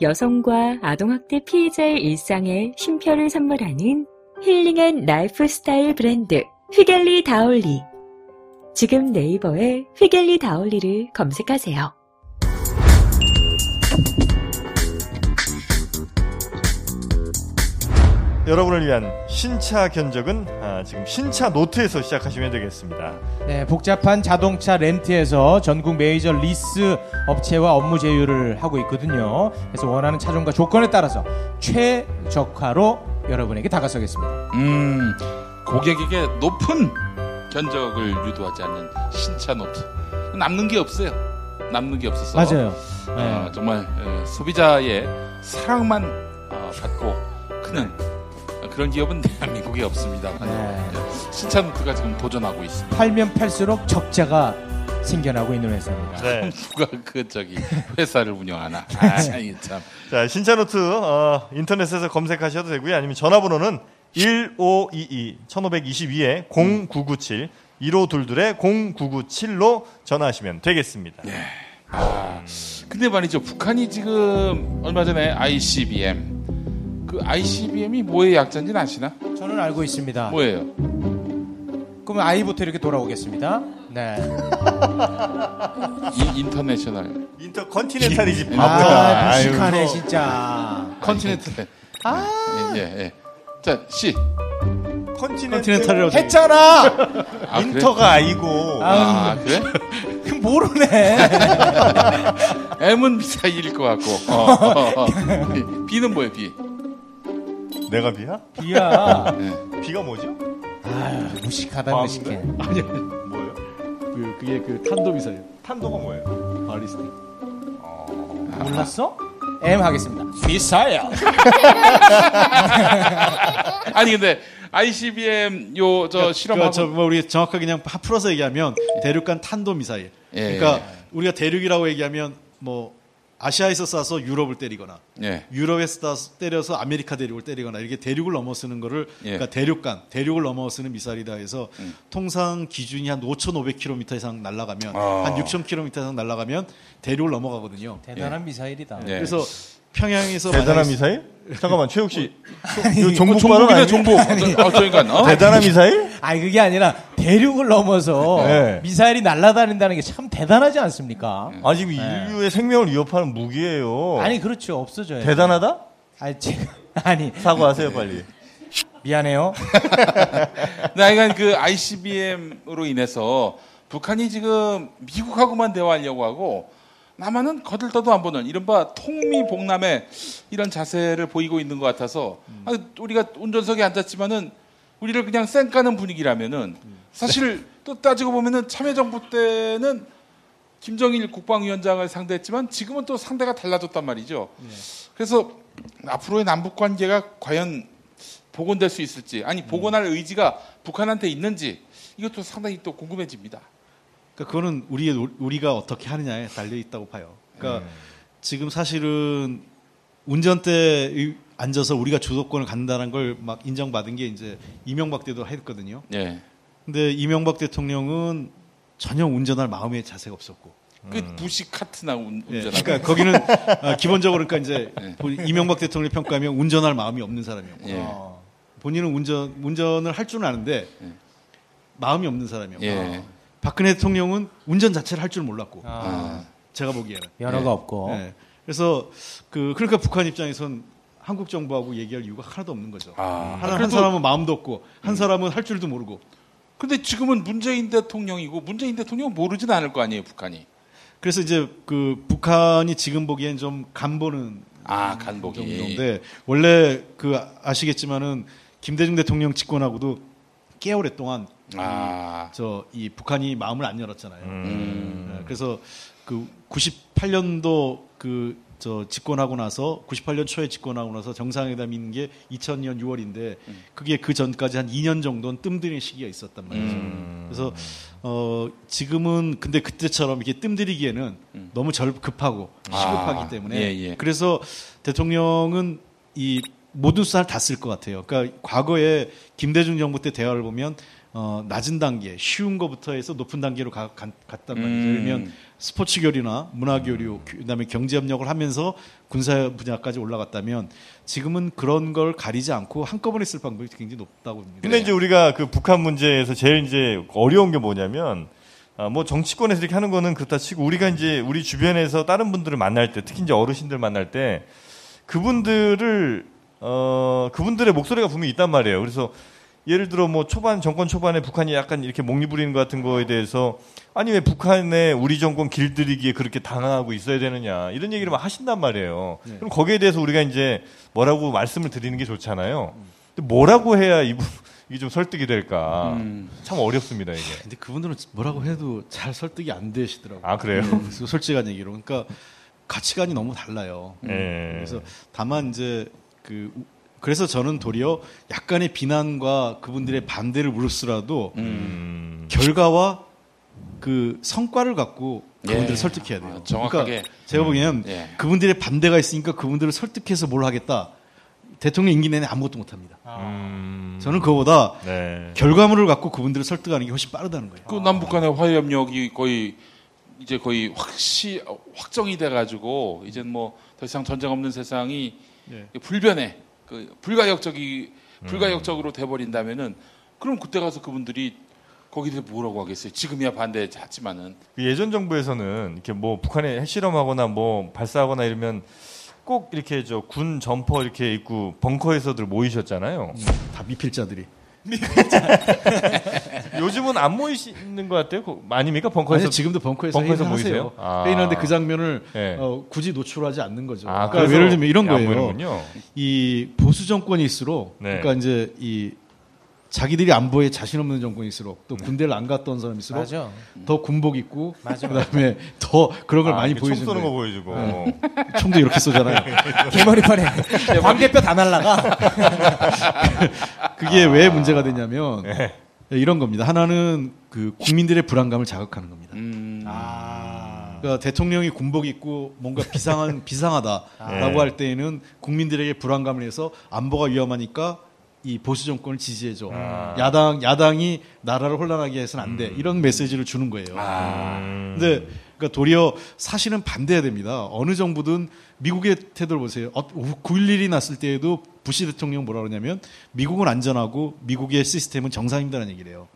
Speaker 8: 여성과 아동학대 피해자의 일상에 쉼표를 선물하는 힐링한 라이프 스타일 브랜드 휘겔리 다올리. 지금 네이버에 휘겔리 다올리를 검색하세요.
Speaker 1: 여러분을 위한 신차 견적은 아, 지금 신차 노트에서 시작하시면 되겠습니다.
Speaker 2: 네, 복잡한 자동차 렌트에서 전국 메이저 리스 업체와 업무 제휴를 하고 있거든요. 그래서 원하는 차종과 조건에 따라서 최적화로 여러분에게 다가서겠습니다.
Speaker 3: 음, 고객에게 높은 견적을 유도하지 않는 신차 노트. 남는 게 없어요. 남는 게 없어서.
Speaker 2: 맞아요.
Speaker 3: 어,
Speaker 2: 네.
Speaker 3: 정말 어, 소비자의 사랑만 어, 받고 크는 그런 기업은 대한민국에 없습니다.
Speaker 2: 네.
Speaker 3: 신차 노트가 지금 도전하고 있습니다.
Speaker 2: 팔면 팔수록 적자가 생겨나고 있는 회사입니다.
Speaker 1: 네.
Speaker 3: 누가 그 저기 회사를 운영하나? 아, 참.
Speaker 1: 자, 신차노트 어, 인터넷에서 검색하셔도 되고요. 아니면 전화번호는 1522 1522에 0997 1522에 0997로 전화하시면 되겠습니다.
Speaker 3: 아, 근데 말이죠. 북한이 지금 얼마 전에 ICBM 그 ICBM이 뭐의 약자인지는 아시나?
Speaker 2: 저는 알고 있습니다.
Speaker 3: 뭐예요?
Speaker 2: 그러면 I부터 이렇게 돌아오겠습니다. 네.
Speaker 3: 이,
Speaker 1: International Intercontinental이지
Speaker 2: 아,
Speaker 1: 바보야. 아유,
Speaker 2: 무식하네. 진짜.
Speaker 3: Continental.
Speaker 2: 아.
Speaker 3: 예, 예, 예. 자, C.
Speaker 1: Continental
Speaker 2: 했잖아.
Speaker 3: 아,
Speaker 1: Inter가 아니고.
Speaker 3: 아, 그래?
Speaker 2: 모르네.
Speaker 3: M은 미사일일 것 같고. 어. B는 뭐예요, B?
Speaker 1: 내가 비야?
Speaker 2: 비야.
Speaker 3: 네.
Speaker 1: 비가 뭐죠?
Speaker 2: 아유, 무식하다
Speaker 1: 아,
Speaker 2: 무식해.
Speaker 4: 아니
Speaker 1: 뭐예요?
Speaker 4: 그 그게 그 탄도 미사일
Speaker 1: 탄도가 뭐예요?
Speaker 4: 바리스틱.
Speaker 2: 몰랐어? M 하겠습니다. 미사일.
Speaker 3: 아니, 근데 ICBM 요, 저 실험하고.
Speaker 4: 저, 뭐 우리 정확하게 그냥 풀어서 얘기하면 대륙간 탄도 미사일.
Speaker 3: 예.
Speaker 4: 그러니까 우리가 대륙이라고 얘기하면 뭐 아시아에서 쏴서 유럽을 때리거나
Speaker 3: 예.
Speaker 4: 유럽에서 쏴서 때려서 아메리카 대륙을 때리거나 이렇게 대륙을 넘어서는 거를
Speaker 3: 예.
Speaker 4: 그러니까 대륙간 대륙을 넘어서는 미사일이다 해서
Speaker 3: 음.
Speaker 4: 통상 기준이 한 5,500km 이상 날아가면
Speaker 3: 아.
Speaker 4: 한 6,000km 이상 날아가면 대륙을 넘어가거든요.
Speaker 2: 대단한 미사일이다.
Speaker 3: 예.
Speaker 4: 그래서 평양에서
Speaker 1: 대단한 미사일? 잠깐만, 최욱 씨.
Speaker 2: 아니,
Speaker 1: 이거
Speaker 3: 종북
Speaker 1: 아니에요?
Speaker 3: 종북. 어, 그러니까, 어?
Speaker 1: 대단한 미사일?
Speaker 2: 아니 그게 아니라 대륙을 넘어서
Speaker 1: 네.
Speaker 2: 미사일이 날아다닌다는 게 참 대단하지 않습니까?
Speaker 1: 아, 지금 인류의 생명을 위협하는 무기예요.
Speaker 2: 아니 그렇죠 없어져요.
Speaker 1: 대단하다?
Speaker 2: 아니 제가 아니
Speaker 1: 사과하세요, 빨리.
Speaker 2: 미안해요.
Speaker 3: 나 이건 그 ICBM으로 인해서 북한이 지금 미국하고만 대화하려고 하고 남한은 거들떠도 안 보는 이른바 통미봉남의 이런 자세를 보이고 있는 것 같아서 아, 우리가 운전석에 앉았지만은 우리를 그냥 쌩 까는 분위기라면은 사실 또 따지고 보면은 참여정부 때는 김정일 국방위원장을 상대했지만 지금은 또 상대가 달라졌단 말이죠. 그래서 앞으로의 남북 관계가 과연 복원될 수 있을지 아니 복원할 의지가 북한한테 있는지 이것도 상당히 또 궁금해집니다.
Speaker 4: 그러니까 그거는 우리의 우리가 어떻게 하느냐에 달려 있다고 봐요. 그러니까 지금 사실은 운전대에 앉아서 우리가 주도권을 갖는다는 걸 막 인정받은 게 이제 이명박 때도 했거든요.
Speaker 3: 예.
Speaker 4: 근데 이명박 대통령은 전혀 운전할 마음의 자세가 없었고.
Speaker 3: 그 부시 카트나 운,
Speaker 4: 예,
Speaker 3: 운전하고
Speaker 4: 그러니까 거기는 아, 기본적으로 그러니까 이제
Speaker 3: 예.
Speaker 4: 본- 이명박 대통령 평가하면 운전할 마음이 없는 사람이었고
Speaker 3: 예.
Speaker 4: 본인은 운전 운전을 할 줄은 아는데
Speaker 3: 예.
Speaker 4: 마음이 없는 사람이었고
Speaker 3: 예.
Speaker 4: 박근혜 대통령은 운전 자체를 할 줄 몰랐고
Speaker 2: 아,
Speaker 4: 제가 보기에는
Speaker 2: 면허가
Speaker 3: 예.
Speaker 2: 없고
Speaker 4: 예. 그래서 그 그러니까 북한 입장에선 한국 정부하고 얘기할 이유가 하나도 없는 거죠.
Speaker 3: 아,
Speaker 4: 하나, 한 사람은 마음도 없고 한 사람은 할 줄도 모르고.
Speaker 3: 근데 지금은 문재인 대통령이고 문재인 대통령 모르진 않을 거 아니에요 북한이.
Speaker 4: 그래서 이제 그 북한이 지금 보기엔 좀 간보는
Speaker 3: 아 간복이.
Speaker 4: 정도인데 원래 그 아시겠지만은 김대중 대통령 집권하고도 꽤 오랫동안
Speaker 3: 아.
Speaker 4: 저이 북한이 마음을 안 열었잖아요.
Speaker 3: 음.
Speaker 4: 네, 그래서 그 98년도 그 저 집권하고 나서 98년 초에 집권하고 나서 정상회담이 있는 게 2000년 6월인데 그게 그 전까지 한 2년 정도는 뜸들이는 시기가 있었단 말이죠.
Speaker 3: 음.
Speaker 4: 그래서 어 지금은 근데 그때처럼 이렇게 뜸들이기에는 너무 절 급하고 시급하기
Speaker 3: 아,
Speaker 4: 때문에
Speaker 3: 예, 예.
Speaker 4: 그래서 대통령은 이 모든 수단을 다 쓸 것 같아요. 그러니까 과거에 김대중 정부 때 대화를 보면 어, 낮은 단계, 쉬운 거부터 해서 높은 단계로 가, 간 말이죠.
Speaker 3: 음.
Speaker 4: 그러면 스포츠 교류나 문화 교류, 그다음에 경제 협력을 하면서 군사 분야까지 올라갔다면 지금은 그런 걸 가리지 않고 한꺼번에 쓸 방법이 굉장히 높다고 봅니다.
Speaker 1: 근데 이제 우리가 그 북한 문제에서 제일 이제 어려운 게 뭐냐면 아, 뭐 정치권에서 이렇게 하는 거는 그렇다 치고 우리가 이제 우리 주변에서 다른 분들을 만날 때 특히 이제 어르신들 만날 때 그분들을 어 그분들의 목소리가 분명히 있단 말이에요. 그래서 예를 들어 뭐 초반 정권 초반에 북한이 약간 이렇게 목리 부리는 것 같은 거에 대해서 아니 왜 북한에 우리 정권 길들이기에 그렇게 당하고 있어야 되느냐 이런 얘기를 막 하신단 말이에요. 그럼 거기에 대해서 우리가 이제 뭐라고 말씀을 드리는 게 좋잖아요. 근데 뭐라고 해야 이분 이게 좀 설득이 될까
Speaker 3: 음.
Speaker 1: 참 어렵습니다 이게.
Speaker 4: 근데 그분들은 뭐라고 해도 잘 설득이 안 되시더라고요.
Speaker 1: 아 그래요?
Speaker 4: 네, 솔직한 얘기로. 그러니까 가치관이 너무 달라요.
Speaker 1: 예.
Speaker 4: 그래서 다만 이제 그 우- 그래서 저는 도리어 약간의 비난과 그분들의 반대를 물었으라도
Speaker 1: 음.
Speaker 4: 결과와 그 성과를 갖고 그분들을
Speaker 3: 예.
Speaker 4: 설득해야 돼요.
Speaker 3: 아, 정확하게.
Speaker 4: 그러니까 제가 보기에는
Speaker 3: 예.
Speaker 4: 그분들의 반대가 있으니까 그분들을 설득해서 뭘 하겠다. 대통령 임기 내내 아무것도 못 합니다.
Speaker 1: 음.
Speaker 4: 저는 그거보다
Speaker 1: 네.
Speaker 4: 결과물을 갖고 그분들을 설득하는 게 훨씬 빠르다는 거예요.
Speaker 3: 그 남북 간의 화해 협력이 거의 이제 거의 확시 확정이 돼 가지고 이제 뭐 더 이상 전쟁 없는 세상이
Speaker 4: 예.
Speaker 3: 불변해 그 불가역적이 불가역적으로 돼 버린다면은 그럼 그때 가서 그분들이 대해 뭐라고 하겠어요? 지금이야 반대하지만은
Speaker 1: 그 예전 정부에서는 이렇게 뭐 북한에 핵실험하거나 뭐 발사하거나 이러면 꼭 이렇게 저 군 점퍼 이렇게 입고 벙커에서들 모이셨잖아요.
Speaker 4: 다 미필자들이.
Speaker 1: 요즘은 안 모이시는 것 같아요. 그- 아닙니까 벙커에서?
Speaker 4: 아니, 지금도 벙커에서,
Speaker 1: 벙커에서 모이세요? 아.
Speaker 4: 회의하는데 그 장면을
Speaker 1: 네.
Speaker 4: 어, 굳이 노출하지 않는 거죠.
Speaker 1: 아,
Speaker 4: 그러니까 예를 들면 이런
Speaker 1: 안
Speaker 4: 거예요.
Speaker 1: 이
Speaker 4: 보수 정권일수록
Speaker 1: 네.
Speaker 4: 그러니까 이제 이 자기들이 안보에 자신 없는 정권일수록 또 군대를 안 갔던 사람일수록
Speaker 2: 맞아.
Speaker 4: 더 군복 입고
Speaker 2: 맞아,
Speaker 4: 그다음에 더 그런 걸
Speaker 1: 아,
Speaker 4: 많이
Speaker 1: 이렇게 총 쏘는 거
Speaker 4: 거예요.
Speaker 1: 보여주고.
Speaker 4: 총도 이렇게 쏘잖아요.
Speaker 2: 개머리판에 광대뼈 다 날라가.
Speaker 4: 그게
Speaker 1: 아.
Speaker 4: 왜 문제가 되냐면
Speaker 1: 네.
Speaker 4: 이런 겁니다. 하나는 그 국민들의 불안감을 자극하는 겁니다.
Speaker 3: 음.
Speaker 4: 그러니까 대통령이 군복 입고 뭔가 비상한 비상하다라고
Speaker 1: 네.
Speaker 4: 할 때에는 국민들에게 불안감을 해서 안보가 위험하니까 이 보수 정권을 지지해줘.
Speaker 1: 아.
Speaker 4: 야당 야당이 나라를 혼란하게 해서는 안
Speaker 1: 음.
Speaker 4: 돼. 이런 메시지를 주는 거예요.
Speaker 3: 아.
Speaker 4: 근데 그러니까 도리어 사실은 반대해야 됩니다. 어느 정부든 미국의 태도를 보세요. 9.11이 났을 때에도 부시 대통령 뭐라 그러냐면 미국은 안전하고 미국의 시스템은 정상입니다라는 얘기를 해요.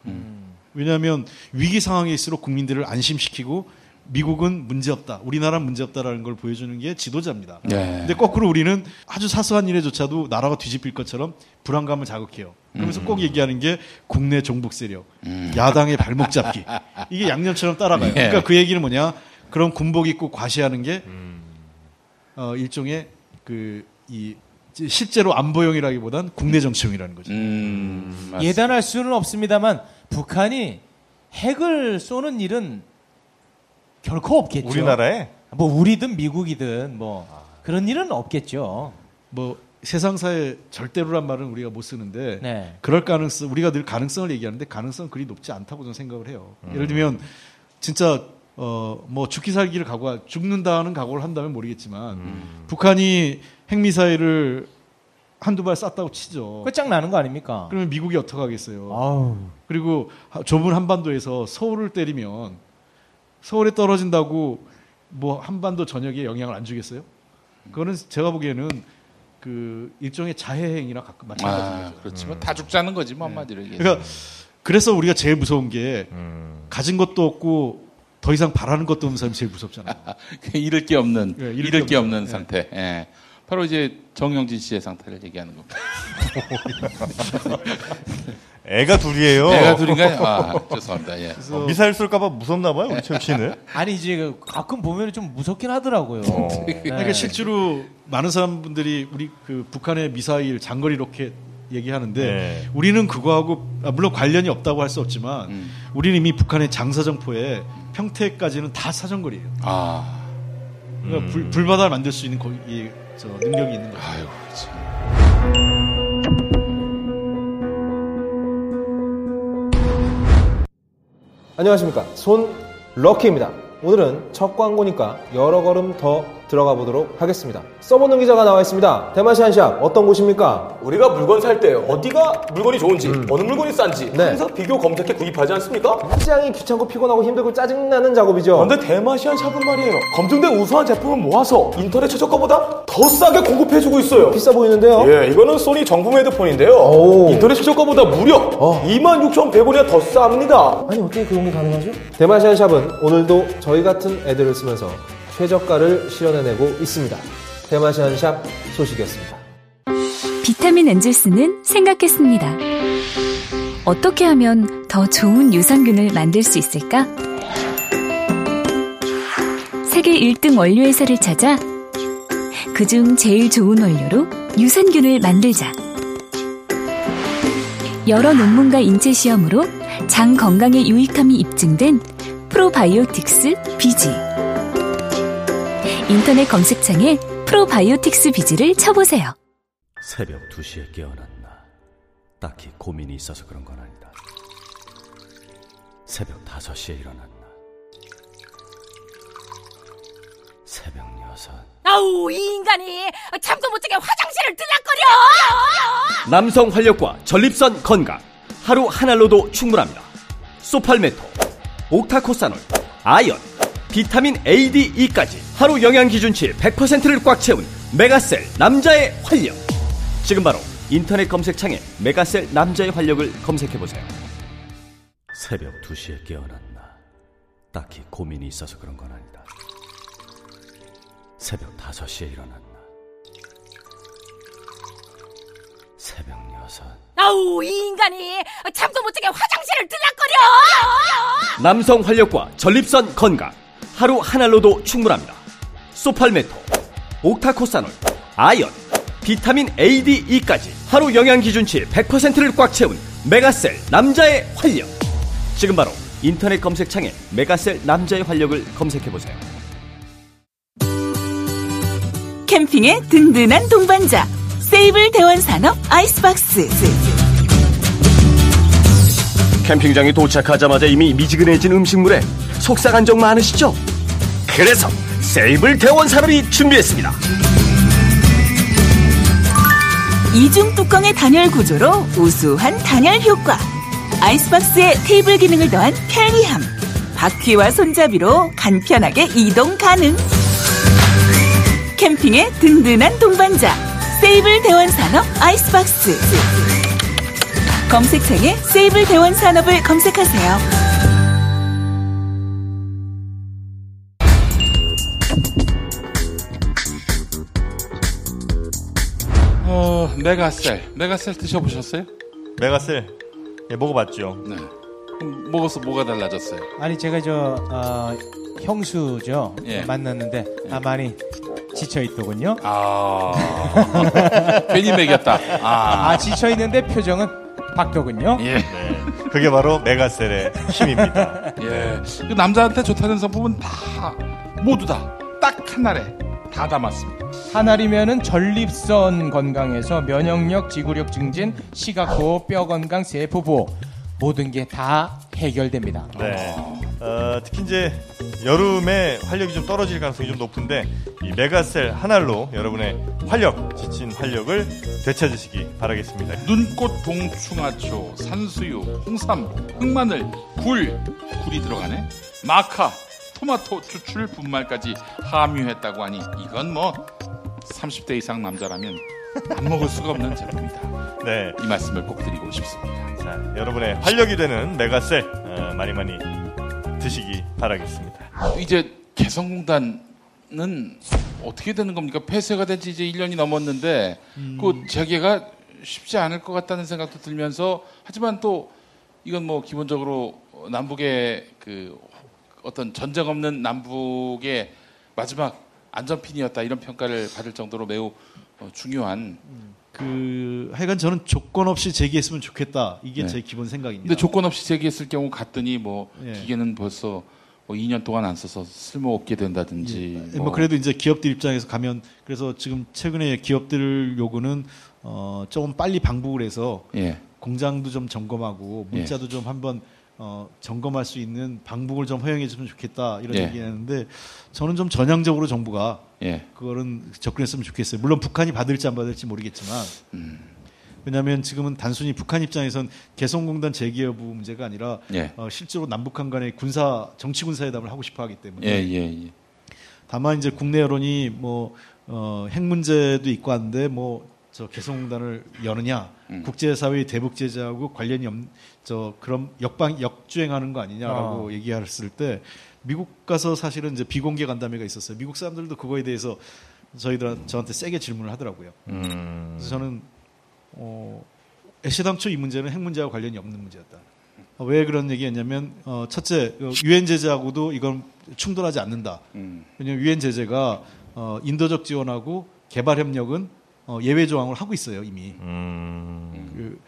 Speaker 4: 왜냐하면 위기 상황일수록 국민들을 안심시키고 미국은 문제없다. 우리나라는 문제없다라는 걸 보여주는 게 지도자입니다.
Speaker 3: 네.
Speaker 4: 근데 거꾸로 우리는 아주 사소한 일에조차도 나라가 뒤집힐 것처럼 불안감을 자극해요. 그러면서 꼭 얘기하는 게 국내 종북 세력, 야당의 발목 잡기. 이게 양념처럼 따라가요.
Speaker 3: 예.
Speaker 4: 그러니까 그 얘기는 뭐냐? 그럼 군복 입고 과시하는 게 어, 일종의 그 이 실제로 안보용이라기보단 국내 정치용이라는 거죠.
Speaker 3: 음, 맞습니다.
Speaker 2: 예단할 수는 없습니다만 북한이 핵을 쏘는 일은 결코 없겠죠.
Speaker 1: 우리나라에
Speaker 2: 뭐 우리든 미국이든 뭐 그런 일은 없겠죠.
Speaker 4: 뭐 세상사의 절대로란 말은 우리가 못 쓰는데
Speaker 2: 네.
Speaker 4: 그럴 가능성 우리가 늘 가능성을 얘기하는데 가능성은 그리 높지 않다고 저는 생각을 해요. 예를 들면 진짜 어 뭐 죽기 살기를 각오 죽는다는 각오를 한다면 모르겠지만 북한이 핵미사일을 한두 발 쐈다고 치죠.
Speaker 2: 끝장 나는 거 아닙니까?
Speaker 4: 그러면 미국이 어떻게 하겠어요?
Speaker 2: 아우.
Speaker 4: 그리고 하- 좁은 한반도에서 서울을 때리면 서울에 떨어진다고 뭐 한반도 전역에 영향을 안 주겠어요? 그거는 제가 보기에는 그 일종의 자해 행위랑 가끔 마찬가지인
Speaker 3: 아,
Speaker 4: 거죠.
Speaker 3: 그렇지 뭐다 죽자는 거지 뭐 한마디로 얘기해서.
Speaker 4: 그러니까 그래서 우리가 제일 무서운 게
Speaker 1: 음.
Speaker 4: 가진 것도 없고 더 이상 바라는 것도 없는 사람이 제일 무섭잖아요.
Speaker 3: 그 잃을 게 없는
Speaker 4: 예,
Speaker 3: 잃을, 게 없는
Speaker 4: 예.
Speaker 3: 상태. 예. 바로 이제 정영진 씨의 상태를 얘기하는 겁니다.
Speaker 1: 애가 둘이에요.
Speaker 3: 내가 둘인가요? 아, 죄송합니다. 예.
Speaker 1: 어, 미사일 쏠까봐 무섭나 봐요, 우리 최욱 씨는.
Speaker 2: 아니 이제 그 가끔 보면 좀 무섭긴 하더라고요.
Speaker 1: 어.
Speaker 2: 네.
Speaker 4: 그러니까 실제로 많은 사람들이 우리 그 북한의 미사일 장거리 로켓 얘기하는데
Speaker 1: 네.
Speaker 4: 우리는 그거하고 아, 물론 관련이 없다고 할 수 없지만
Speaker 3: 음.
Speaker 4: 우리는 이미 북한의 장사정포에 평택까지는 다 사정거리예요.
Speaker 3: 아,
Speaker 4: 그러니까
Speaker 1: 음.
Speaker 4: 불, 불바다를 만들 수 있는 거기 이, 저 능력이 있는 거죠.
Speaker 3: 참.
Speaker 9: 안녕하십니까. 손 럭키입니다. 오늘은 첫 광고니까 여러 걸음 더 들어가 보도록 하겠습니다. 써보는 기자가 나와 있습니다. 대마시안샵 어떤 곳입니까?
Speaker 10: 우리가 물건 살 때 어디가 물건이 좋은지 어느 물건이 싼지
Speaker 9: 음. 네.
Speaker 10: 항상 비교 검색해 구입하지 않습니까?
Speaker 9: 굉장히 귀찮고 피곤하고 힘들고 짜증나는 작업이죠.
Speaker 10: 그런데 대마시안 샵은 말이에요. 검증된 우수한 제품을 모아서 인터넷 최저가보다 더 싸게 공급해주고 있어요.
Speaker 9: 비싸 보이는데요.
Speaker 10: 예, 이거는 소니 정품 헤드폰인데요.
Speaker 9: 오.
Speaker 10: 인터넷 최저가보다 무려 26,100원이나 더 쌉니다.
Speaker 9: 아니 어떻게 그런 게 가능하죠? 대마시안 샵은 오늘도 저희 같은 애들을 쓰면서 최저가를 실현해내고 있습니다. 대마시안 샵 소식이었습니다.
Speaker 8: 비타민 엔젤스는 생각했습니다. 어떻게 하면 더 좋은 유산균을 만들 수 있을까? 세계 1등 원료 회사를 찾아 그중 제일 좋은 원료로 유산균을 만들자. 여러 논문과 인체 시험으로 장 건강에 유익함이 입증된 프로바이오틱스 비지. 인터넷 검색창에 프로바이오틱스 비지를 쳐보세요.
Speaker 11: 새벽 2시에 깨어났나. 딱히 고민이 있어서 그런 건 아니다. 새벽 5시에 일어났나. 새벽 6.
Speaker 12: 아우 이 인간이 잠도 못 자게 화장실을 들락거려
Speaker 13: 남성 활력과 전립선 건강 하루 한 알로도 충분합니다. 소팔메토, 옥타코사놀, 아연, 비타민 A, D, E까지 하루 영양 기준치 100%를 꽉 채운 메가셀 남자의 활력. 지금 바로 인터넷 검색창에 메가셀 남자의 활력을 검색해 보세요.
Speaker 11: 새벽 2시에 깨어났나. 딱히 고민이 있어서 그런 건 아니다. 새벽 5시에 일어났나. 새벽 6.
Speaker 12: 아우 이 인간이 잠도 못 자게 화장실을 들락거려
Speaker 13: 남성 활력과 전립선 건강 하루 한 알로도 충분합니다. 소팔메토, 옥타코사놀, 아연, 비타민 A, D, E까지 하루 영양 기준치 100%를 꽉 채운 메가셀 남자의 활력. 지금 바로 인터넷 검색창에 메가셀 남자의 활력을 검색해 보세요.
Speaker 14: 캠핑의 든든한 동반자 세이블 대원 산업 아이스박스
Speaker 13: 캠핑장에 도착하자마자 이미 미지근해진 음식물에 속상한 적 많으시죠? 그래서 세이블 대원 산업이 준비했습니다.
Speaker 14: 이중 뚜껑의 단열 구조로 우수한 단열 효과. 아이스박스에 테이블 기능을 더한 편리함. 바퀴와 손잡이로 간편하게 이동 가능. 캠핑의 든든한 동반자. 세이블 대원 산업 아이스박스. 검색창에 세이블 대원 산업을 검색하세요.
Speaker 3: 메가셀. 메가셀 드셔보셨어요?
Speaker 1: 메가셀 예, 먹어봤죠.
Speaker 3: 네. 먹어서 뭐가 달라졌어요?
Speaker 2: 아니 제가 저 어, 형수죠
Speaker 3: 예.
Speaker 2: 만났는데 아 많이 지쳐 있더군요.
Speaker 3: 아 괜히 먹였다. 아,
Speaker 2: 아 지쳐 있는데 표정은 바뀌더군요.
Speaker 3: 예.
Speaker 1: 네. 그게 바로 메가셀의 힘입니다.
Speaker 3: 예. 그 남자한테 좋다는 성품은 다 모두 다 딱 하나에 다 담았습니다.
Speaker 2: 하나리면은 전립선 건강에서 면역력, 지구력 증진, 시각 보호, 뼈 건강, 세포 보호 모든 게 다 해결됩니다.
Speaker 1: 네. 어, 특히 이제 여름에 활력이 좀 떨어질 가능성이 좀 높은데 이 메가셀 한 알로 여러분의 활력, 지친 활력을 되찾으시기 바라겠습니다.
Speaker 3: 눈꽃 동충하초, 산수유, 홍삼, 흑마늘, 굴, 굴이 들어가네. 마카, 토마토 추출 분말까지 함유했다고 하니 이건 뭐 30대 이상 남자라면 안 먹을 수가 없는 제품이다.
Speaker 1: 네.
Speaker 3: 이 말씀을 꼭 드리고 싶습니다.
Speaker 1: 자, 여러분의 활력이 되는 메가셀 어, 많이 많이 드시기 바라겠습니다.
Speaker 3: 이제 개성공단은 어떻게 되는 겁니까? 폐쇄가 된 지 이제 1년이 넘었는데 그 재개가 쉽지 않을 것 같다는 생각도 들면서 하지만 또 이건 뭐 기본적으로 남북의 그 어떤 전쟁 없는 남북의 마지막 안전핀이었다 이런 평가를 받을 정도로 매우 어, 중요한
Speaker 4: 그 하여간 저는 조건 없이 제기했으면 좋겠다. 이게
Speaker 3: 네.
Speaker 4: 제 기본 생각입니다.
Speaker 3: 근데 조건 없이 제기했을 경우 갔더니 뭐
Speaker 4: 예.
Speaker 3: 기계는 벌써 뭐 2년 동안 안 써서 쓸모 없게 된다든지
Speaker 4: 예, 뭐 그래도 이제 기업들 입장에서 가면 그래서 지금 최근에 기업들 요구는 어, 조금 빨리 방북을 해서
Speaker 3: 예.
Speaker 4: 공장도 좀 점검하고 문자도 좀 한번 어, 점검할 수 있는 방북을 좀 허용해주면 좋겠다 이런
Speaker 3: 예.
Speaker 4: 얘기했는데 저는 좀 전향적으로 정부가
Speaker 3: 예.
Speaker 4: 그거는 접근했으면 좋겠어요. 물론 북한이 받을지 안 받을지 모르겠지만 왜냐하면 지금은 단순히 북한 입장에선 개성공단 재개 여부 문제가 아니라
Speaker 3: 예.
Speaker 4: 어, 실제로 남북한 간의 군사 정치 군사 회담을 하고 싶어 하기 때문에
Speaker 3: 예, 예, 예.
Speaker 4: 다만 이제 국내 여론이 뭐 어, 핵 문제도 있고 한데 뭐 저 개성공단을 여느냐
Speaker 3: 음.
Speaker 4: 국제사회의 대북 제재하고 관련이 없, 저 그런 역방 역주행하는 거 아니냐라고
Speaker 2: 어.
Speaker 4: 얘기했을 때 미국 가서 사실은 이제 비공개 간담회가 있었어요. 미국 사람들도 그거에 대해서 저희들 저한테 세게 질문을 하더라고요.
Speaker 1: 음.
Speaker 4: 그래서 저는 어, 애시당초 이 문제는 핵 문제와 관련이 없는 문제였다. 어, 왜 그런 얘기했냐면 어, 첫째 어, 유엔 제재하고도 이건 충돌하지 않는다.
Speaker 3: 음.
Speaker 4: 왜냐하면 유엔 제재가 어, 인도적 지원하고 개발 협력은 어, 예외 조항을 하고 있어요 이미.
Speaker 1: 음.
Speaker 4: 그,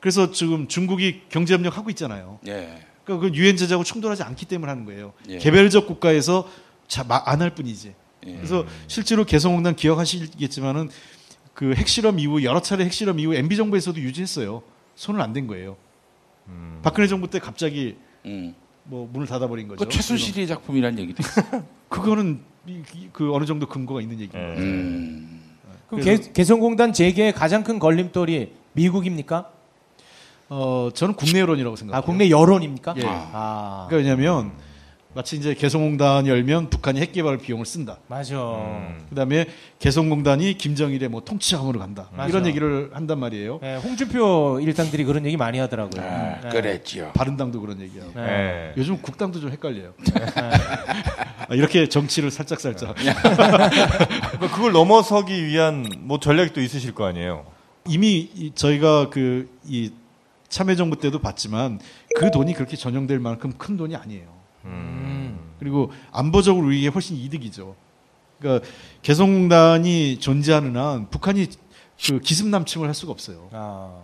Speaker 4: 그래서 지금 중국이 경제 협력 하고 있잖아요.
Speaker 3: 예.
Speaker 4: 그러니까 그 유엔 제재하고 충돌하지 않기 때문에 하는 거예요.
Speaker 3: 예.
Speaker 4: 개별적 국가에서 안 할 뿐이지.
Speaker 3: 예.
Speaker 4: 그래서 실제로 개성공단 기억하시겠지만은 그 핵실험 이후 여러 차례 핵실험 이후 MB 정부에서도 유지했어요. 손을 안 댄 거예요. 박근혜 정부 때 갑자기
Speaker 3: 음.
Speaker 4: 뭐 문을 닫아버린 거죠.
Speaker 3: 그 최순실의 작품이라는 얘기도 있어요.
Speaker 4: 그거는 그 어느 정도 근거가 있는 얘기입니다.
Speaker 3: 음.
Speaker 2: 그럼 개, 개성공단 재개의 가장 큰 걸림돌이 미국입니까?
Speaker 4: 어, 저는 국내 여론이라고 생각해요.
Speaker 2: 아, 국내 여론입니까?
Speaker 4: 예.
Speaker 2: 아.
Speaker 4: 그러니까 왜냐하면 마치 이제 개성공단 열면 북한이 핵 개발 비용을 쓴다.
Speaker 2: 맞아.
Speaker 4: 그다음에 개성공단이 김정일의 뭐 통치함으로 간다.
Speaker 2: 맞아.
Speaker 4: 이런 얘기를 한단 말이에요.
Speaker 2: 네, 홍준표 일당들이 그런 얘기 많이 하더라고요.
Speaker 3: 아,
Speaker 2: 네.
Speaker 3: 그랬죠.
Speaker 4: 바른당도 그런 얘기하고.
Speaker 2: 네.
Speaker 4: 요즘 국당도 좀 헷갈려요. 아, 이렇게 정치를 살짝 살짝.
Speaker 1: 그러니까 그걸 넘어서기 위한 뭐 전략이 또 있으실 거 아니에요.
Speaker 4: 이미 이- 저희가 그 이 참여정부 때도 봤지만 그 돈이 그렇게 전용될 만큼 큰 돈이 아니에요. 그리고 안보적으로 우리에게 훨씬 이득이죠. 그러니까 개성공단이 존재하는 한 북한이 그 기습남침을 할 수가 없어요.
Speaker 2: 아,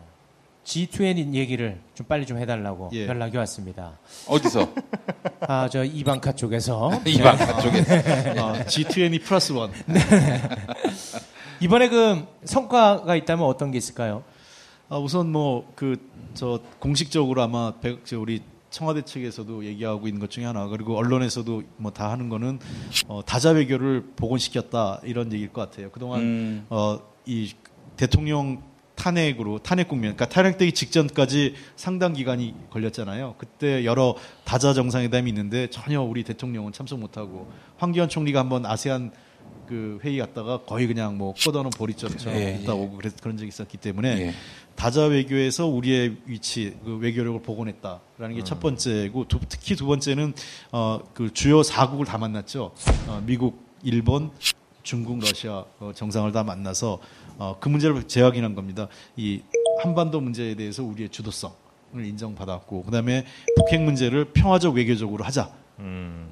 Speaker 2: G20 얘기를 좀 빨리 좀 해달라고
Speaker 4: 예.
Speaker 2: 연락이 왔습니다.
Speaker 3: 어디서?
Speaker 2: 아, 저 이방카 쪽에서.
Speaker 3: 이방카 쪽에서.
Speaker 4: 아, G20 플러스 원.
Speaker 2: 이번에 그 성과가 있다면 어떤 게 있을까요?
Speaker 4: 아, 우선 뭐 그 저 공식적으로 아마 백- 저 우리 청와대 측에서도 얘기하고 있는 것 중에 하나 그리고 언론에서도 뭐 다 하는 거는 어, 다자 외교를 복원시켰다 이런 얘기일 것 같아요. 그동안
Speaker 3: 음.
Speaker 4: 어, 이 대통령 탄핵으로 탄핵 국면, 그러니까 탄핵되기 직전까지 상당 기간이 걸렸잖아요. 그때 여러 다자 정상회담이 있는데 전혀 우리 대통령은 참석 못하고 황교안 총리가 한번 아세안 그 회의 갔다가 거의 그냥 뭐 뻗어놓은 보리처럼
Speaker 3: 예,
Speaker 4: 있다
Speaker 3: 예.
Speaker 4: 오고 그랬, 그런 적이 있었기 때문에
Speaker 3: 예.
Speaker 4: 다자 외교에서 우리의 위치, 그 외교력을 복원했다라는 게첫 번째고 두- 특히 두 번째는 어, 그 주요 4국을 다 만났죠. 어, 미국, 일본, 중국, 러시아 어, 정상을 다 만나서 어, 그 문제를 재확인한 겁니다. 이 한반도 문제에 대해서 우리의 주도성을 인정받았고 그다음에 북핵 문제를 평화적 외교적으로 하자. 어,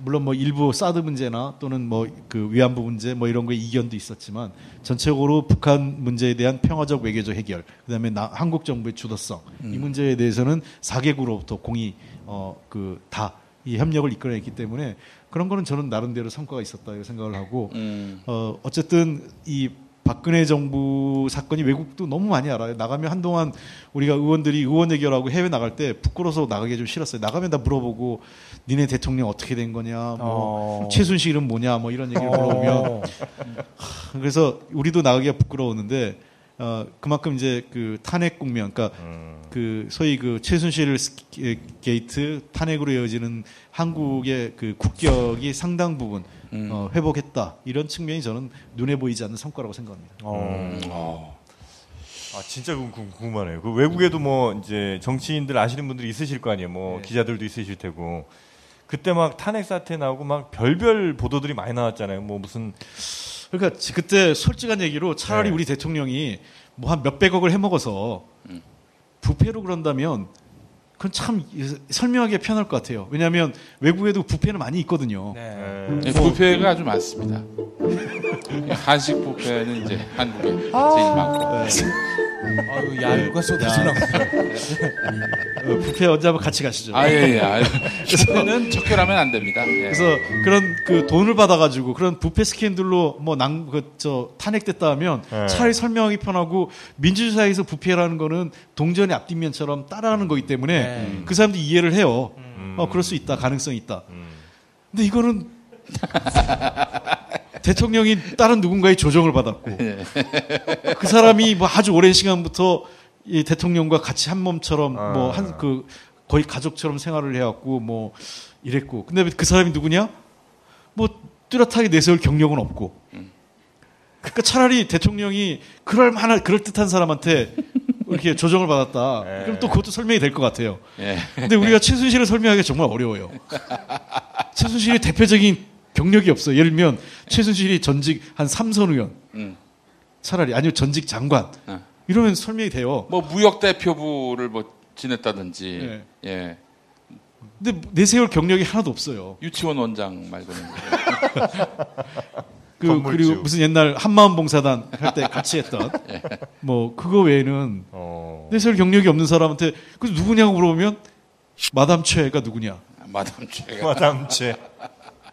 Speaker 4: 물론 뭐 일부 사드 문제나 또는 뭐 그 위안부 문제 뭐 이런 거에 이견도 있었지만 전체적으로 북한 문제에 대한 평화적 외교적 해결 그다음에 나, 한국 정부의 주도성 이 문제에 대해서는 4개국으로부터 공이 어 그 다 이 협력을 이끌어냈기 때문에 그런 거는 저는 나름대로 성과가 있었다 고 생각을 하고
Speaker 3: 음.
Speaker 4: 어 어쨌든 이 박근혜 정부 사건이 외국도 너무 많이 알아요. 나가면 한동안 우리가 의원들이 의원 대결하고 해외 나갈 때 부끄러워서 나가기 좀 싫었어요. 나가면 다 물어보고 니네 대통령 어떻게 된 거냐, 뭐
Speaker 2: 어.
Speaker 4: 최순실은 뭐냐, 뭐 이런 얘기를 물어보면 하, 그래서 우리도 나가기가 부끄러웠는데 어, 그만큼 이제 그 탄핵 국면, 그러니까 그 소위 그 최순실 스- 게이트 탄핵으로 이어지는 한국의 그 국격이 상당 부분
Speaker 3: 음.
Speaker 4: 어, 회복했다 이런 측면이 저는 눈에 보이지 않는 성과라고 생각합니다.
Speaker 1: 음. 아 진짜 궁- 궁- 궁금하네요. 그 외국에도 뭐 이제 정치인들 아시는 분들이 있으실 거 아니에요. 뭐 기자들도 있으실 테고 그때 막 탄핵 사태 나오고 막 별별 보도들이 많이 나왔잖아요. 뭐 무슨
Speaker 4: 그러니까 지- 그때 솔직한 얘기로 차라리
Speaker 1: 네.
Speaker 4: 우리 대통령이 뭐 한 몇백억을 해먹어서 부패로 그런다면 그건 참 이- 설명하기 편할 것 같아요. 왜냐하면 외국에도 부패는 많이 있거든요.
Speaker 3: 네, 부패가 아주 많습니다. 한식 부패는 이제 한국에 제일 많고.
Speaker 2: 아유, 야유가.
Speaker 4: 어, 부패 언제 한번 같이 가시죠.
Speaker 3: 아, 예, 예. 아, 부패는 척결하면 안 됩니다. 예.
Speaker 4: 그래서 그런 그 돈을 받아가지고 그런 부패 스캔들로 뭐낭그저 탄핵됐다 하면
Speaker 1: 네.
Speaker 4: 차라리 설명하기 편하고 민주주의사에서 부패라는 거는 동전의 앞뒷면처럼 따라하는 거기 때문에
Speaker 2: 네.
Speaker 4: 그 사람들이 이해를 해요.
Speaker 1: 음.
Speaker 4: 어 그럴 수 있다 가능성이 있다. 근데 이거는 대통령이 다른 누군가의 조정을 받았고 그 사람이 뭐 아주 오랜 시간부터 이 대통령과 같이 한 몸처럼 뭐한 그 거의 가족처럼 생활을 해왔고 뭐 이랬고 근데 그 사람이 누구냐? 뭐 뚜렷하게 내세울 경력은 없고 그러니까 차라리 대통령이 그럴 만한 그럴 듯한 사람한테 이렇게 조정을 받았다. 그럼 또 그것도 설명이 될 것 같아요.
Speaker 3: 예.
Speaker 4: 근데 우리가 최순실을 설명하기 정말 어려워요. 최순실이 대표적인 경력이 없어요. 예를 들면 최순실이 전직 한 삼선 의원,
Speaker 3: 음.
Speaker 4: 차라리 아니면 전직 장관
Speaker 3: 어.
Speaker 4: 이러면 설명이 돼요.
Speaker 3: 뭐 무역 대표부를 뭐 지냈다든지
Speaker 4: 네.
Speaker 3: 예.
Speaker 4: 근데 내세울 경력이 하나도 없어요.
Speaker 3: 유치원 원장 말고는
Speaker 4: 그
Speaker 1: 건물주.
Speaker 4: 그리고 무슨 옛날 한마음 봉사단 할 때 같이 했던
Speaker 3: 예.
Speaker 4: 뭐 그거 외에는
Speaker 1: 어.
Speaker 4: 내세울 경력이 없는 사람한테 그 누구냐고 물어보면 마담 최가 누구냐?
Speaker 3: 마담 최가
Speaker 1: 마담 최.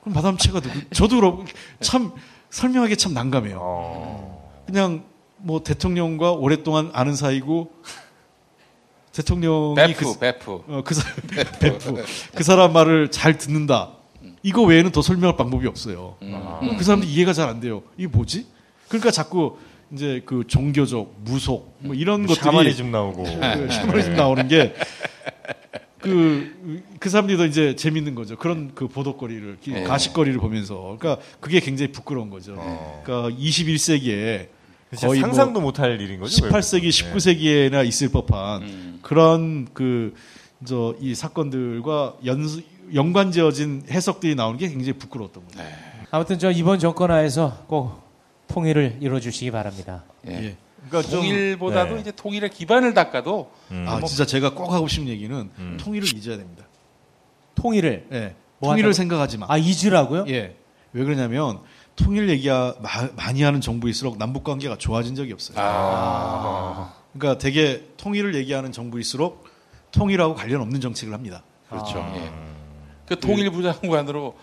Speaker 4: 그럼 마담 최가 누구? 저도 그럼 참 설명하기 참 난감해요.
Speaker 1: 어.
Speaker 4: 그냥 뭐 대통령과 오랫동안 아는 사이고 대통령이
Speaker 3: 베프
Speaker 4: 그,
Speaker 3: 베프
Speaker 4: 어, 그 사람 베프 그 사람 말을 잘 듣는다. 이거 외에는 더 설명할 방법이 없어요.
Speaker 3: 음.
Speaker 4: 그 사람들 이해가 잘 안 돼요. 이게 뭐지? 그러니까 자꾸 이제 그 종교적 무속 뭐 이런 것들이
Speaker 1: 샤머니즘 나오고.
Speaker 4: 그 샤머니즘 나오는 게 그, 그 사람들이 더 이제 재밌는 거죠. 그런 그 보도거리를, 이
Speaker 3: 네.
Speaker 4: 가십거리를 보면서. 그러니까 그게 굉장히 부끄러운 거죠. 그러니까 21세기에
Speaker 1: 진짜
Speaker 4: 거의
Speaker 1: 상상도
Speaker 4: 뭐
Speaker 1: 못할 일인 거죠.
Speaker 4: 18세기,
Speaker 1: 네.
Speaker 4: 19세기에나 있을 법한
Speaker 3: 음.
Speaker 4: 그런 그, 저, 이 사건들과 연, 연관 지어진 해석들이 나오는 게 굉장히 부끄러웠던 거죠.
Speaker 2: 아무튼 저 이번 정권 하에서 꼭 통일을 이뤄주시기 바랍니다.
Speaker 3: 예.
Speaker 4: 예.
Speaker 1: 그러니까 좀-
Speaker 3: 통일보다도
Speaker 1: 네.
Speaker 3: 이제 통일의 기반을 닦아도
Speaker 1: 음.
Speaker 4: 아,
Speaker 3: 뭐-
Speaker 4: 진짜 제가 꼭 하고 싶은 얘기는
Speaker 1: 음.
Speaker 4: 통일을 잊어야 됩니다.
Speaker 2: 통일을
Speaker 4: 예.
Speaker 2: 뭐
Speaker 4: 통일을
Speaker 2: 한다고?
Speaker 4: 생각하지 마.
Speaker 2: 아 잊으라고요?
Speaker 4: 예. 왜 그러냐면 통일 얘기 많이 하는 정부일수록 남북 관계가 좋아진 적이 없어요.
Speaker 3: 아,
Speaker 4: 그러니까 되게 통일을 얘기하는 정부일수록 통일하고 관련 없는 정책을 합니다.
Speaker 3: 그렇죠.
Speaker 1: 아.
Speaker 3: 예. 그 통일부 장관으로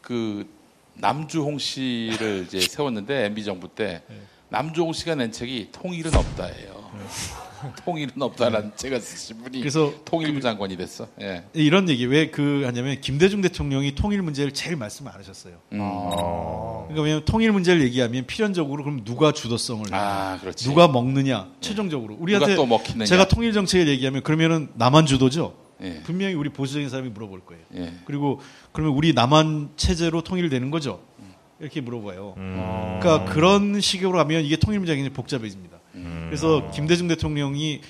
Speaker 3: 그 남주홍 씨를 이제 세웠는데 MB 정부 때
Speaker 4: 네.
Speaker 3: 남주홍 씨가 낸 책이 통일은 없다예요. 통일은 없다라는 책을 쓰신 분이
Speaker 4: 그래서
Speaker 3: 통일부 장관이 됐어. 예.
Speaker 4: 이런 얘기 왜 그 하냐면 김대중 대통령이 통일 문제를 제일 말씀 안 하셨어요.
Speaker 3: 음.
Speaker 4: 그러니까 왜냐면 통일 문제를 얘기하면 필연적으로 그럼 누가 주도성을
Speaker 3: 아, 그렇지.
Speaker 4: 누가 먹느냐 최종적으로 우리한테
Speaker 3: 누가 또 먹히느냐.
Speaker 4: 제가 통일 정책을 얘기하면 그러면은 남한 주도죠.
Speaker 3: 예.
Speaker 4: 분명히 우리 보수적인 사람이 물어볼 거예요.
Speaker 3: 예.
Speaker 4: 그리고 그러면 우리 남한 체제로 통일되는 거죠. 이렇게 물어봐요.
Speaker 1: 음.
Speaker 4: 그러니까 그런 식으로 하면 이게 통일 문제가 굉장히 복잡해집니다.
Speaker 3: 음.
Speaker 4: 그래서 김대중 대통령이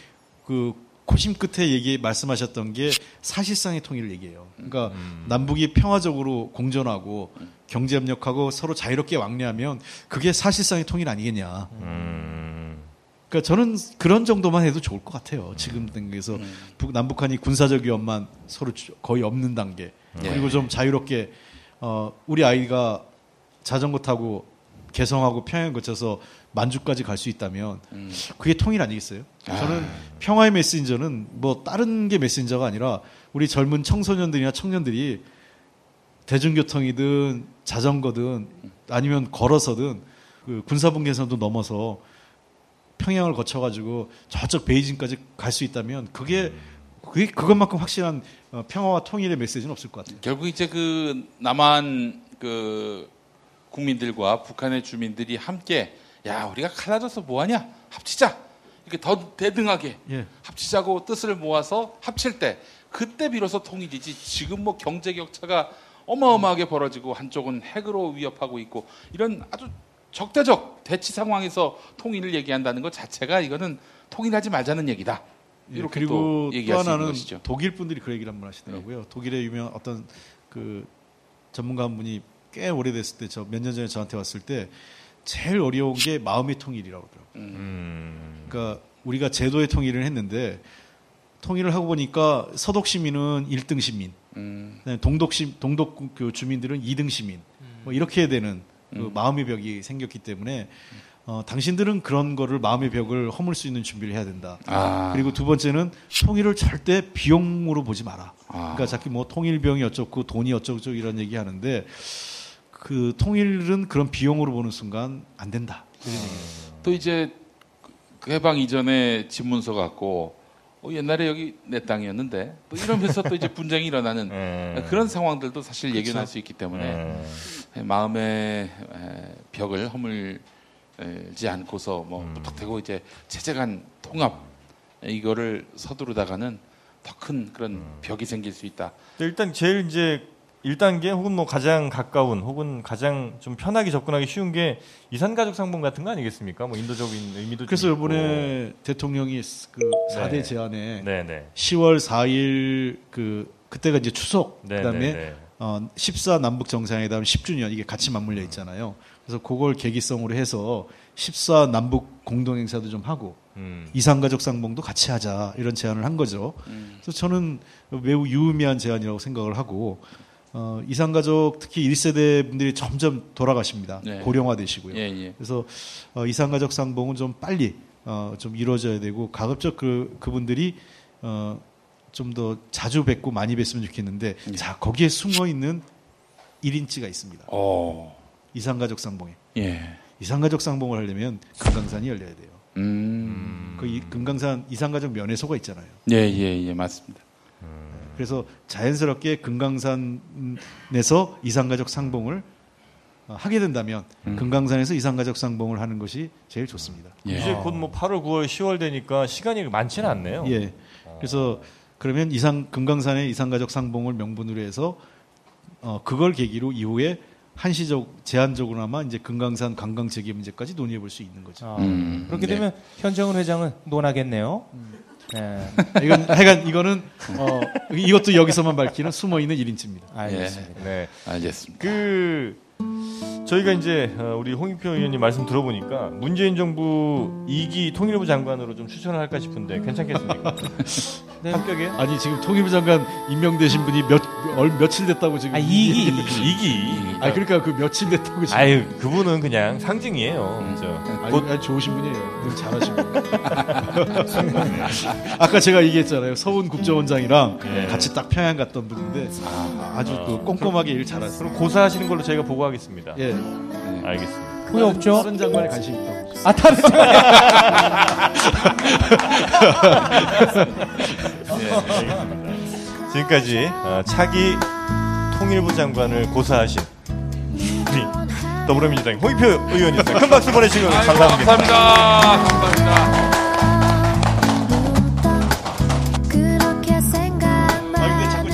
Speaker 4: 그 코심 끝에 얘기 말씀하셨던 게 사실상의 통일을 얘기해요. 그러니까 남북이 평화적으로 공존하고 경제 협력하고 서로 자유롭게 왕래하면 그게 사실상의 통일 아니겠냐.
Speaker 1: 음.
Speaker 4: 그러니까 저는 그런 정도만 해도 좋을 것 같아요. 지금 단계에서 북- 남북한이 군사적 위협만 서로 주- 거의 없는 단계.
Speaker 3: 예.
Speaker 4: 그리고 좀 자유롭게 어, 우리 아이가 자전거 타고 개성하고 평양 거쳐서 만주까지 갈 수 있다면
Speaker 3: 음.
Speaker 4: 그게 통일 아니겠어요? 저는 평화의 메신저는 뭐 다른 게 메신저가 아니라 우리 젊은 청소년들이나 청년들이 대중교통이든 자전거든 아니면 걸어서든 그 군사분계선도 넘어서 평양을 거쳐가지고 저쪽 베이징까지 갈 수 있다면 그게 그게 그것만큼 확실한 어, 평화와 통일의 메시지는 없을 것 같아요.
Speaker 3: 결국 이제 그 남한 그 국민들과 북한의 주민들이 함께 야 우리가 갈라져서 뭐하냐 합치자 이렇게 더 대등하게
Speaker 4: 예.
Speaker 3: 합치자고 뜻을 모아서 합칠 때 그때 비로소 통일이지 지금 뭐 경제 격차가 어마어마하게 벌어지고 한쪽은 핵으로 위협하고 있고 이런 아주 적대적 대치 상황에서 통일을 얘기한다는 것 자체가 이거는 통일하지 말자는 얘기다.
Speaker 4: 예,
Speaker 3: 이렇게
Speaker 4: 그리고
Speaker 3: 또
Speaker 4: 또 하나는
Speaker 3: 것이죠.
Speaker 4: 독일 분들이 그 얘기를 한 번 하시더라고요. 독일의 유명 어떤 그 전문가 한 분이 꽤 오래됐을 때 저 몇 년 전에 저한테 왔을 때 제일 어려운 게 마음의 통일이라고 그러더라고요.
Speaker 1: 음.
Speaker 4: 그러니까 우리가 제도의 통일을 했는데 통일을 하고 보니까 서독 시민은 1등 시민,
Speaker 3: 음.
Speaker 4: 동독 시 동독 그 주민들은 2등 시민, 뭐 이렇게 되는 그
Speaker 3: 음.
Speaker 4: 마음의 벽이 생겼기 때문에 어, 당신들은 그런 거를 마음의 벽을 허물 수 있는 준비를 해야 된다.
Speaker 3: 아.
Speaker 4: 그리고 두 번째는 통일을 절대 비용으로 보지 마라.
Speaker 3: 아.
Speaker 4: 그러니까 자꾸 뭐 통일비용이 어쩌고 돈이 어쩌고 이런 얘기 하는데 그 통일은 그런 비용으로 보는 순간 안 된다.
Speaker 3: 또 이제 그 해방 이전에 집문서 갖고 어, 옛날에 여기 내 땅이었는데 또 이러면서 또 이제 분쟁이 일어나는 그런 상황들도 사실
Speaker 1: 그쵸.
Speaker 3: 예견할 수 있기 때문에 마음의 에, 벽을 허물지 않고서 뭐 무턱대고 이제 체제간 통합 이거를 서두르다가는 더 큰 그런 벽이 생길 수 있다.
Speaker 1: 일단 제일 이제 1단계 혹은 뭐 가장 가까운 혹은 가장 좀 편하게 접근하기 쉬운 게 이산가족 상봉 같은 거 아니겠습니까? 뭐 인도적인 의미도
Speaker 4: 그래서. 이번에 대통령이 그
Speaker 1: 네.
Speaker 4: 4대 제안에
Speaker 1: 네, 네.
Speaker 4: 10월 4일 그 그때가 이제 추석
Speaker 1: 네,
Speaker 4: 그다음에
Speaker 1: 네, 네.
Speaker 4: 어, 14 남북 정상회담 10주년 이게 같이 맞물려 있잖아요. 그래서 그걸 계기성으로 해서 14 남북 공동 행사도 좀 하고
Speaker 1: 음.
Speaker 4: 이산가족 상봉도 같이 하자 이런 제안을 한 거죠. 그래서 저는 매우 유의미한 제안이라고 생각을 하고 어, 이산가족 특히 1세대 분들이 점점 돌아가십니다.
Speaker 3: 네.
Speaker 4: 고령화되시고요.
Speaker 3: 예, 예.
Speaker 4: 그래서 어, 이산가족 상봉은 좀 빨리 어, 좀 이루어져야 되고 가급적 그 그분들이 어, 좀 더 자주 뵙고 많이 뵀으면 좋겠는데 자 거기에 숨어 있는 1인치가 있습니다.
Speaker 3: 어.
Speaker 4: 이산가족 상봉에.
Speaker 3: 예.
Speaker 4: 이산가족 상봉을 하려면 금강산이 열려야 돼요.
Speaker 3: 음.
Speaker 4: 그 이- 금강산 이산가족 면회소가 있잖아요.
Speaker 3: 예, 예, 예, 맞습니다.
Speaker 4: 그래서 자연스럽게 금강산에서 이산가족 상봉을 어, 하게 된다면
Speaker 3: 음.
Speaker 4: 금강산에서 이산가족 상봉을 하는 것이 제일 좋습니다.
Speaker 1: 이제 곧 뭐 8월, 9월, 10월 되니까 시간이 많지는 않네요.
Speaker 4: 예. 그래서 그러면 이상 금강산의 이산가족 상봉을 명분으로 해서 어, 그걸 계기로 이후에 한시적 제한적으로나마 이제 금강산 관광 재개 문제까지 논의해 볼 수 있는 거죠.
Speaker 2: 아,
Speaker 3: 음.
Speaker 2: 그렇게 되면 현정은 회장은 논하겠네요. 네.
Speaker 4: 이건 하여간 이거는 어, 이것도 여기서만 밝히는 숨어 있는 1인치입니다.
Speaker 2: 알겠습니다.
Speaker 1: 네.
Speaker 3: 알겠습니다.
Speaker 1: 그 저희가 이제 어, 우리 홍익표 의원님 말씀 들어보니까 문재인 정부 2기 통일부 장관으로 좀 추천을 할까 싶은데 괜찮겠습니까?
Speaker 2: 네.
Speaker 1: 합격에?
Speaker 4: 아니 지금 통일부 장관 임명되신 분이 몇 얼, 며칠 됐다고 지금
Speaker 2: 아, 이기,
Speaker 1: 이기.
Speaker 4: 아 그러니까 그 며칠 됐다고 지금
Speaker 1: 아유 그분은 그냥 상징이에요. 저.
Speaker 4: 아니,
Speaker 1: 곧
Speaker 4: 아니, 좋으신 분이에요. 잘하시고. 아까 제가 얘기했잖아요. 서훈 국정원장이랑
Speaker 1: 네.
Speaker 4: 같이 딱 평양 갔던 분인데 아, 주그 꼼꼼하게 일 잘하세요.
Speaker 1: 그럼 고사하시는 걸로 저희가 보고 하겠습니다.
Speaker 4: 예. 네.
Speaker 1: 알겠습니다.
Speaker 2: 후회 없죠?
Speaker 4: 다른 장관에 관심 있다고.
Speaker 2: 아, 다른
Speaker 1: 장관. 예, 지금까지 어, 차기 통일부 장관을 고사하신 우리 더불어민주당 홍익표 의원이었습니다. 큰 박수 보내시고 감사합니다.
Speaker 3: 감사합니다. 감사합니다. 아, 근데 자꾸